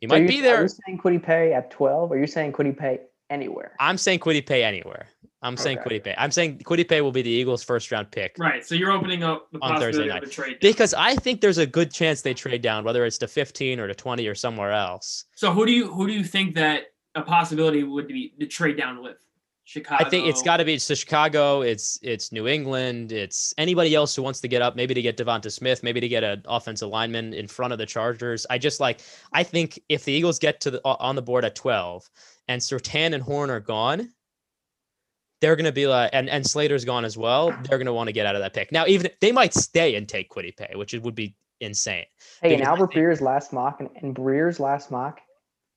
He So might you- be Are there. you saying Kwity Paye at 12 or are you saying Kwity Paye anywhere? I'm saying Kwity Paye anywhere. I'm saying Okay. Kwity Paye. I'm saying Kwity Paye will be the Eagles' first round pick. Right. So you're opening up the On Thursday night. of a trade. Because I think there's a good chance they trade down, whether it's to 15 or to 20 or somewhere else. So who do you who do you think that a possibility would be to trade down with? Chicago. I think it's got to be it's to Chicago. It's it's New England. It's anybody else who wants to get up, maybe to get Devonta Smith, maybe to get an offensive lineman in front of the Chargers. I just like I think if the Eagles get to the on the board at twelve and Surtain and Horn are gone, they're gonna be like and and Slater's gone as well. They're gonna want to get out of that pick. Now even they might stay and take Kwity Paye, which it would be insane. Hey, in Albert think- Breer's last mock and, and Breer's last mock,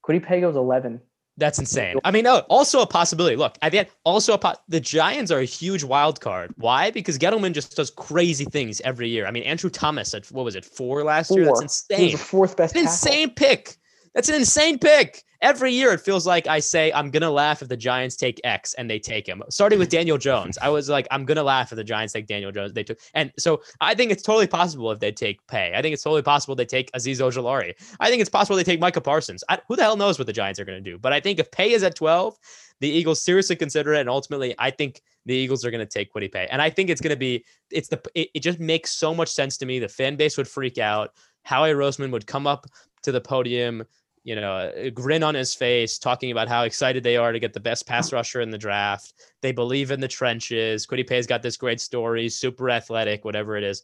Kwity Paye goes 11. That's insane. I mean, oh, also a possibility. Look, the end, also a po- the Giants are a huge wild card. Why? Because Gettleman just does crazy things every year. I mean, Andrew Thomas at what was it four last year? That's Four. He was insane. the fourth best an insane pick. That's an insane pick. Every year it feels like I say I'm gonna laugh if the Giants take X and they take him. Starting with Daniel Jones, I was like, I'm gonna laugh if the Giants take Daniel Jones. They took, and so I think it's totally possible if they take Paye. I think it's totally possible they take Azeez Ojulari. I think it's possible they take Micah Parsons. I, who the hell knows what the Giants are gonna do? But I think if Paye is at 12, the Eagles seriously consider it, and ultimately, I think the Eagles are going to take Kwity Paye, and I think it's going to be it's the it, it just makes so much sense to me. The fan base would freak out. Howie Roseman would come up to the podium, you know, a grin on his face, talking about how excited they are to get the best pass rusher in the draft. They believe in the trenches. Kwity Paye's got this great story, super athletic, whatever it is.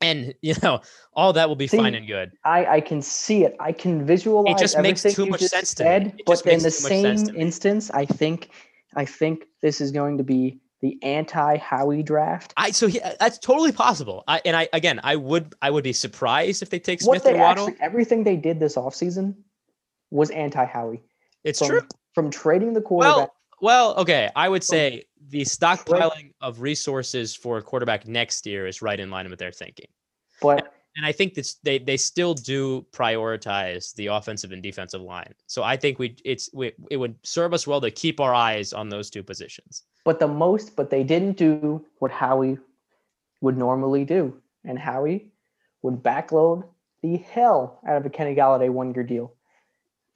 And you know, all that will be fine and good. I, I can see it. I can visualize It just makes too much sense to me. It but in the same instance, I think I think this is going to be the anti Howie draft. I so he, that's totally possible. I and I again, I would I would be surprised if they take What Smith they or Waddle. actually everything they did this offseason was anti Howie. it's From, true. From trading the quarterback. Well, okay. I would say the stockpiling of resources for a quarterback next year is right in line with their thinking. but And I think that they they still do prioritize the offensive and defensive line. So I think we it's we, it would serve us well to keep our eyes on those two positions. but the most but they didn't do what Howie would normally do. And Howie would backload the hell out of a Kenny Golladay one year deal.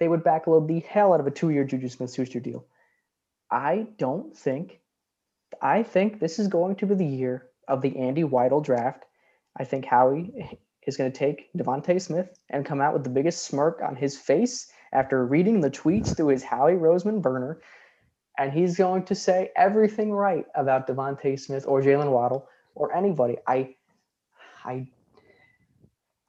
They would backload the hell out of a two year Juju Smith Schuster deal. I don't think I think this is going to be the year of the Andy Weidl draft, I think Howie is going to take Devonte Smith and come out with the biggest smirk on his face after reading the tweets through his Howie Roseman burner. And he's going to say everything right about Devonte Smith or Jaylen Waddle or anybody. I, I,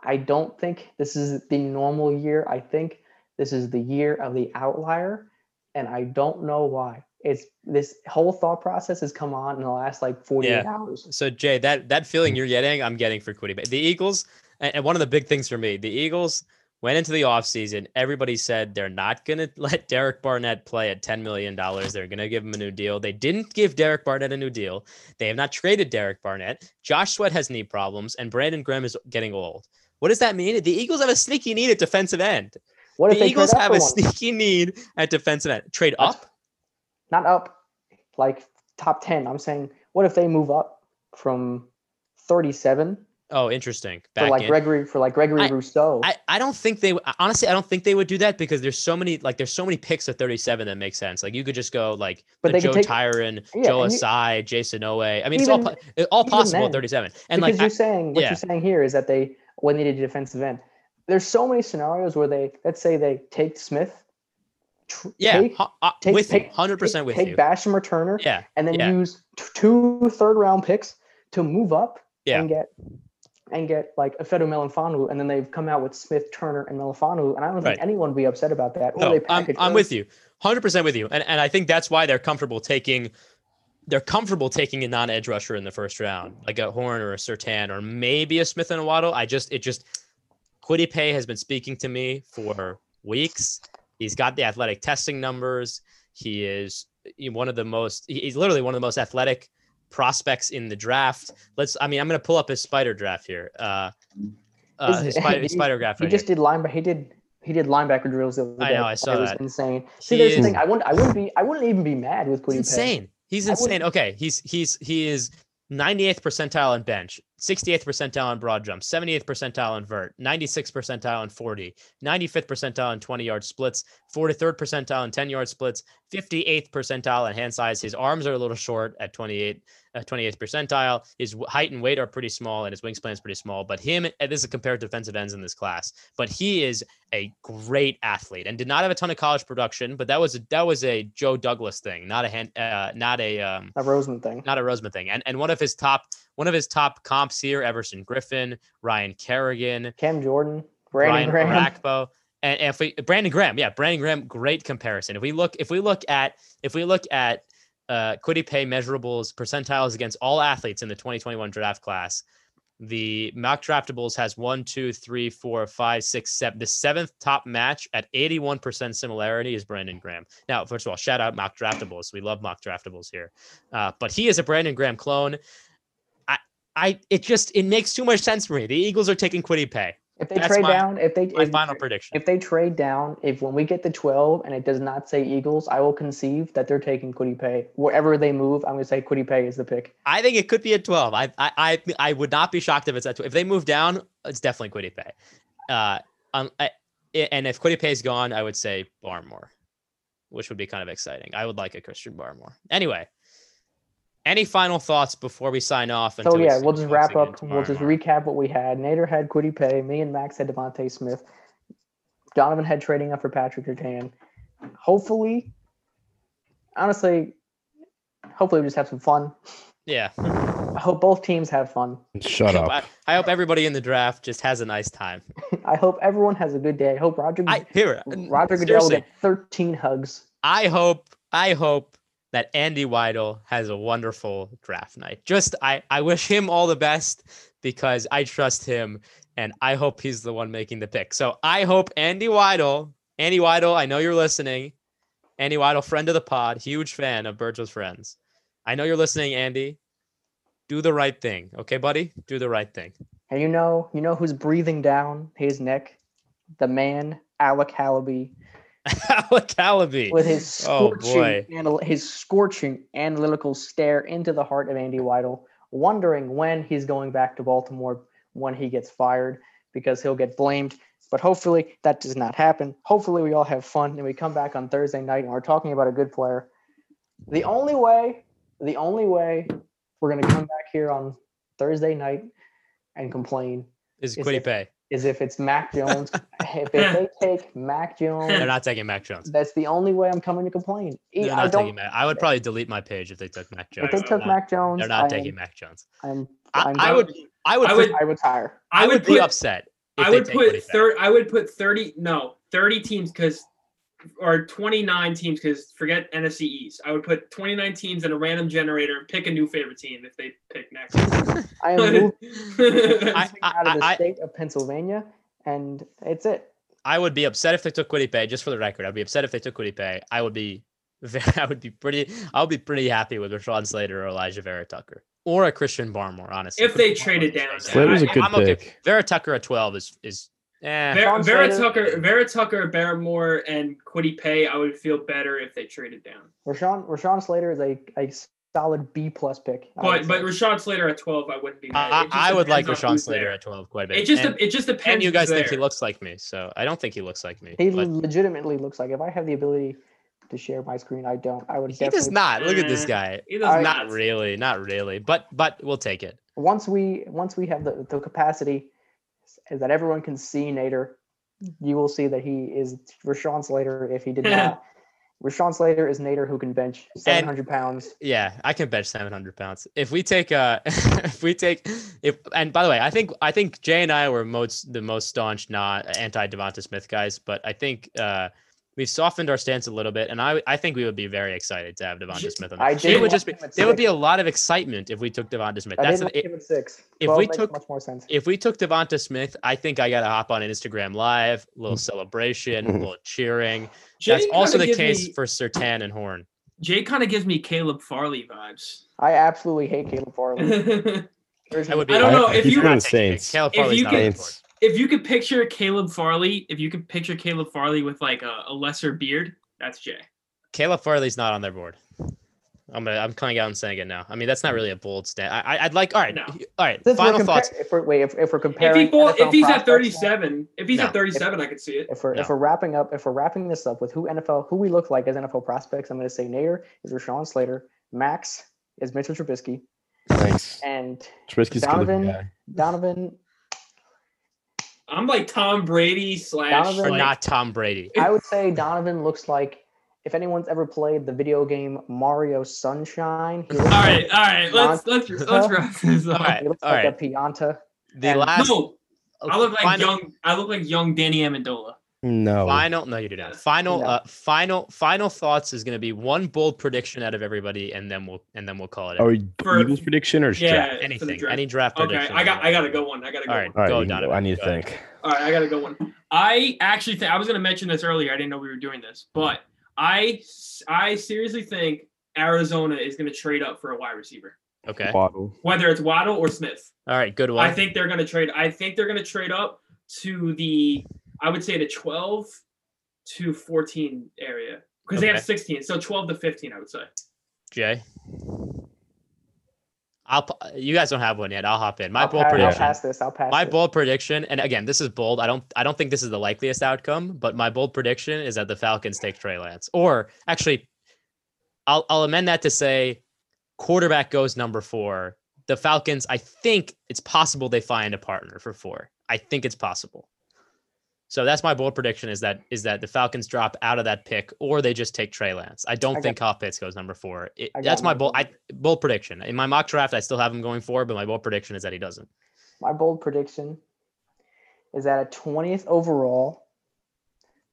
I don't think this is the normal year. I think this is the year of the outlier, and I don't know why. It's this whole thought process has come on in the last like 48 Yeah. hours. So Jay, that that feeling you're getting, I'm getting for Kwity. Bay. The Eagles, and, one of the big things for me, the Eagles went into the offseason. Everybody said they're not gonna let Derek Barnett play at $10 million. They're gonna give him a new deal. They didn't give Derek Barnett a new deal. They have not traded Derek Barnett. Josh Sweat has knee problems, and Brandon Graham is getting old. What does that mean? The Eagles have a sneaky need at defensive end. What if The they Eagles have a one? sneaky need at defensive end. Trade That's- up? Not up, like top 10. I'm saying, what if they move up from 37 Oh, interesting. for like in. Gregory for like Gregory I- Rousseau? I, I don't think they honestly I don't think they would do that because there's so many like there's so many picks at 37 that make sense. Like you could just go like But the Joe take- Tryon, Yeah, Joe and you- Asai, Jayson Oweh. I mean, it's all Even- it's all even possible at 37. And because like you're I- saying what yeah. you're saying here is that they when they a defensive end. There's so many scenarios where they let's say they take Smith, tr- yeah, take, uh, take- with take- you, 100% with take you. Basham returner, Yeah, and then yeah. use t- two third round picks to move up Yeah. and get and get like a Fedo Melifonwu, and then they've come out with Smith, Turner, and Melifonwu, and I don't think Right. anyone would be upset about that. No, I'm, I'm with you, 100% with you, and and I think that's why they're comfortable taking. They're comfortable taking a non-edge rusher in the first round, like a Horn or a Surtain or maybe a Smith and a Waddle. I just, it just, Kwity Paye has been speaking to me for weeks. He's got the athletic testing numbers. He is one of the most, he's literally one of the most athletic prospects in the draft. Let's, I mean, I'm going to pull up his spider draft here. Uh, uh, His- spider, his he- spider draft. He just here. did linebacker. He did he did linebacker drills the other I day. know, I saw it was that. insane. See, He there's the thing. I wouldn't. I wouldn't be. I wouldn't even be mad with Kwity insane. He's insane. Okay, he's he's he is 98th percentile in bench, 68th percentile in broad jump, 78th percentile in vert, 96th percentile in 40, 95th percentile in 20 yard splits, 43rd percentile in 10 yard splits, 58th percentile in hand size. His arms are a little short at 28, uh, 28th percentile. His height and weight are pretty small, and his wingspan is pretty small. But him, this is compared to defensive ends in this class, but he is a great athlete and did not have a ton of college production. But that was a, that was a Joe Douglas thing, not a hand, uh, not a um, A Roseman thing. not a Roseman thing. And and one of his top one of his top comps here, Everson Griffen, Ryan Kerrigan, Cam Jordan, Brandon Brian Graham. Orakpo, and, and if we Brandon Graham, yeah, Brandon Graham, great comparison. If we look, if we look at if we look at uh Kwity Paye measurables percentiles against all athletes in the 2021 draft class, the mock draftables has one, two, three, four, five, six, seven. The seventh top match at 81% similarity is Brandon Graham. Now, first of all, shout out mock draftables. We love mock draftables here. Uh, but he is a Brandon Graham clone. I it just it makes too much sense for me. The Eagles are taking Kwity Paye. If they That's trade my- down, if they My if, final prediction. if they trade down, if when we get the 12 and it does not say Eagles, I will conceive that they're taking Kwity Paye. Wherever they move, I'm going to say Kwity Paye is the pick. I think it could be at 12. I I I, I would not be shocked if it's at 12. If they move down, it's definitely Kwity Paye. Uh, um, I, i- and if Kwity Paye is gone, I would say Barmore, which would be kind of exciting. I would like a Christian Barmore. Anyway, any final thoughts before we sign off? So until we yeah, we'll just wrap up. We'll just morning? recap what we had. Nader had Kwity Paye. Me and Max had Devontae Smith. Donovan had trading up for Patrick Surtain. Hopefully, honestly, hopefully we just have some fun. Yeah. I hope both teams have fun. Shut I hope, up. I, I hope everybody in the draft just has a nice time. I hope everyone has a good day. I hope Roger I here. Roger Goodell will get 13 hugs. I hope I hope that Andy Weidl has a wonderful draft night. Just I I wish him all the best because I trust him and I hope he's the one making the pick. So I hope Andy Weidl, Andy Weidl, I know you're listening. Andy Weidl, friend of the pod, huge fan of with Friends. I know you're listening, Andy. Do the right thing, okay, buddy? Do the right thing. And you know, you know who's breathing down his neck? The man, Alec Halaby, Alec with his Oh, scorching, boy. anal- his scorching analytical stare into the heart of Andy Weidl, wondering when he's going back to Baltimore when he gets fired because he'll get blamed. But hopefully that does not happen. Hopefully we all have fun and we come back on Thursday night and we're talking about a good player. The only way, the only way we're gonna come back here on Thursday night and complain Is Is Kwity Paye? Is if it's Mac Jones. if they take Mac Jones, They're not taking Mac Jones. that's the only way I'm coming to complain. They're I not don't. taking Mac. I would probably delete my page if they took Mac Jones. If they took not- Mac Jones, They're not I taking am, Mac Jones. I'm, I, I'm, I would. I would. I I would- would. I retire. I would be upset. If I they would take put Kwity Paye. third. I would put thirty. No, thirty teams because, or twenty nine teams because forget NFC East. I would put twenty nine teams in a random generator and pick a new favorite team if they pick next. I am moving I- out of the I- state of Pennsylvania, and it's it. I would be upset if they took Kwity Paye. Just for the record, I'd be upset if they took Kwity Paye. I would be. I would be pretty. I would be pretty happy with Rashawn Slater or Alijah Vera Tucker or a Christian Barmore. Honestly, If they traded down, Slater's a I- good I'm okay. pick. Vera Tucker at twelve is is. Eh. Vera, Sean Vera Tucker, Vera Tucker, Barrymore, and Kwity Paye. I would feel better if they traded down. Rashawn Rashawn Slater is a, a solid B plus pick. But but. Rashawn Slater at twelve, I wouldn't be mad. I, I would like depends Rashawn Slater there. at twelve quite a bit. It just and, it just depends. and you guys who's think he looks like me, so I don't think he looks like me. he but legitimately looks like if I have the ability to share my screen, I don't. I would he definitely does not. Look at this Eh, guy. He does I- Not not. really, not really. But but we'll take it. once we once we have the, the capacity is that everyone can see Nader, you will see that he is Rashawn Slater if he did not. Rashawn Slater is Nader who can bench 700 pounds. Yeah, I can bench 700 pounds. If we take uh if we take if and by the way, I think I think Jay and I were most the most staunch not anti Devonta Smith guys, but I think uh we've softened our stance a little bit, and I I think we would be very excited to have Devonta Smith on. I the did It would just be want him there would be a lot of excitement if we took Devonta Smith. I That's didn't the, like him at six. if we took- much more sense. if we took Devonta Smith, I think I gotta hop on Instagram live, a little mm-hmm. celebration, a little cheering. That's also the case me- for Surtain and Horn. Jay kind of gives me Caleb Farley vibes. I absolutely hate Caleb Farley. if There's That would be I don't know, if you- from Not the taking it. Saints. Caleb If Farley's you not could- on the board. Saints. you could picture Caleb Farley, if you could picture Caleb Farley with like a, a lesser beard, that's Jay. Caleb Farley's not on their board. I'm gonna, I'm coming out and saying it now. I mean, that's not really a bold stat. I, I, I'd like. All right, No. all right. Since Final compar- thoughts. If we're, wait, if, if we're If comparing, he fall, if he's at prospects now, 37, if he's No. at 37, I could see it. If we're if we're wrapping up, if we're wrapping this up with who NFL, who we look like as NFL prospects, I'm going to say Nader is Rashawn Slater, Max is Mitchell Trubisky, Thanks. and Trubisky's a good Donovan- guy. Donovan. I'm like Tom Brady slash. Donovan- Or like- not Tom Brady. I would say Donovan looks like if anyone's ever played the video game Mario Sunshine. He All looks right, like, all right. Let's let's let's wrap this All up. right, he looks all like right. a Pianta. The and- last. No, I look like final, young. I look like young Danny Amendola. No. Final. No, you do not. Final. No. Uh, final. Final thoughts is going to be one bold prediction out of everybody, and then we'll and then we'll call it. Are we For- Eagles prediction or Yeah, draft? Anything. draft. Any draft Okay, prediction. I got I gotta go one. I gotta go All right. one. All right, Go, you go. I need to Go ahead. think. All right, I gotta go one. I actually think I was gonna mention this earlier. I didn't know we were doing this, but I I seriously think Arizona is gonna trade up for a wide receiver, Okay. Waddle. whether it's Waddle or Smith. All right. Good one. I think they're gonna trade. I think they're gonna trade up to the I would say the 12 to 14 area because they have 16, so 12 to 15. I would say. Jay. I'll. You guys don't have one yet. I'll hop in. My I'll, bold pass, I'll pass this. I'll pass. My this. bold prediction, and again, this is bold. I don't I don't think this is the likeliest outcome, but my bold prediction is that the Falcons take Trey Lance. Or actually, I'll I'll amend that to say quarterback goes number four. The Falcons, I think it's possible they find a partner for four. I think it's possible. So that's my bold prediction is that is that the Falcons drop out of that pick or they just take Trey Lance. I don't I think Kyle Pitts goes number four. It- I that's my my bold bold I, bold prediction. In my mock draft, I still have him going four, but my bold prediction is that he doesn't. My bold prediction is that at 20th overall,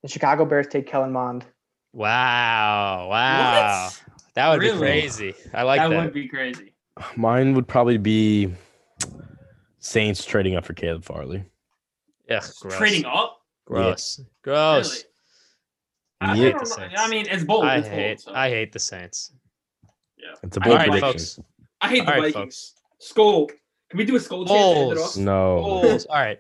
the Chicago Bears take Kellen Mond. Wow. Wow. What? That would Really? be crazy. I like that that. would be crazy. Mine would probably be Saints trading up for Caleb Farley. Ugh, gross. Trading up. Gross. Gross. Really? I, I Yeah. don't. I mean, it's bold. I it's bold, hate so. I hate the Saints. yeah. It's a All bold right, prediction. folks. I hate the All right, Vikings. Skull. Can we do a skull chant to end it Bulls. off? No. Bulls. All right.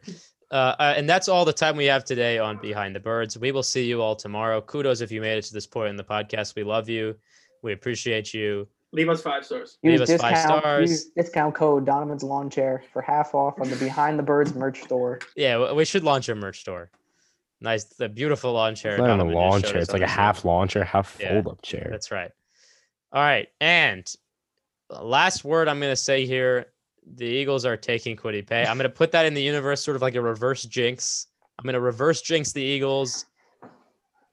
Uh, uh, and that's all the time we have today on Behind the Birds. We will see you all tomorrow. Kudos if you made it to this point in the podcast. We love you. We appreciate you. Leave us five stars. Leave Use us five stars. use discount code Donovan's Lawn Chair for half off on the Behind the Birds merch store. Yeah, we should launch a merch store. Nice, the beautiful lawn chair. It's not even a lawn chair. It's like a half lawn chair, half Yeah. fold up chair. That's right. All right. And uh, last word I'm going to say here the Eagles are taking Kwity Paye. I'm gonna put that in the universe, sort of like a reverse jinx. I'm gonna reverse jinx the Eagles.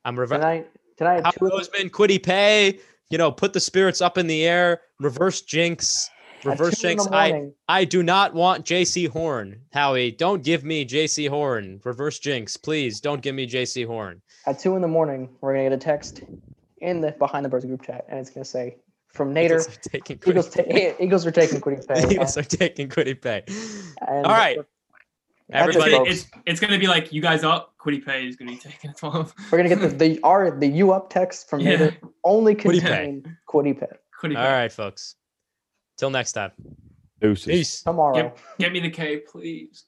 I'm reverse. Tonight, tonight, Howard two of the- Bozeman, Kwity Paye. You know, put the spirits up in the air. Reverse jinx. At Reverse two jinx. I I do not want Jaycee Horn. Howie, don't give me Jaycee Horn. Reverse jinx, please. Don't give me Jaycee Horn. at two in the morning, we're gonna get a text in the behind the birds group chat, and it's gonna say from Nader, Eagles are taking Eagles, ta- Eagles are taking Kwity Paye. Paye. Eagles are taking Kwity Paye. and- All right. That's It's, Everybody, it's, it's gonna be like you guys up. Kwity Paye is gonna be taking at twelve. We're gonna get the the our the you up text from Yeah. Nader only Kwity Paye. contain Kwity Paye Kwity Paye. all right, folks. Till next time. Deuces. Peace. tomorrow. Yep. Get me the K, please.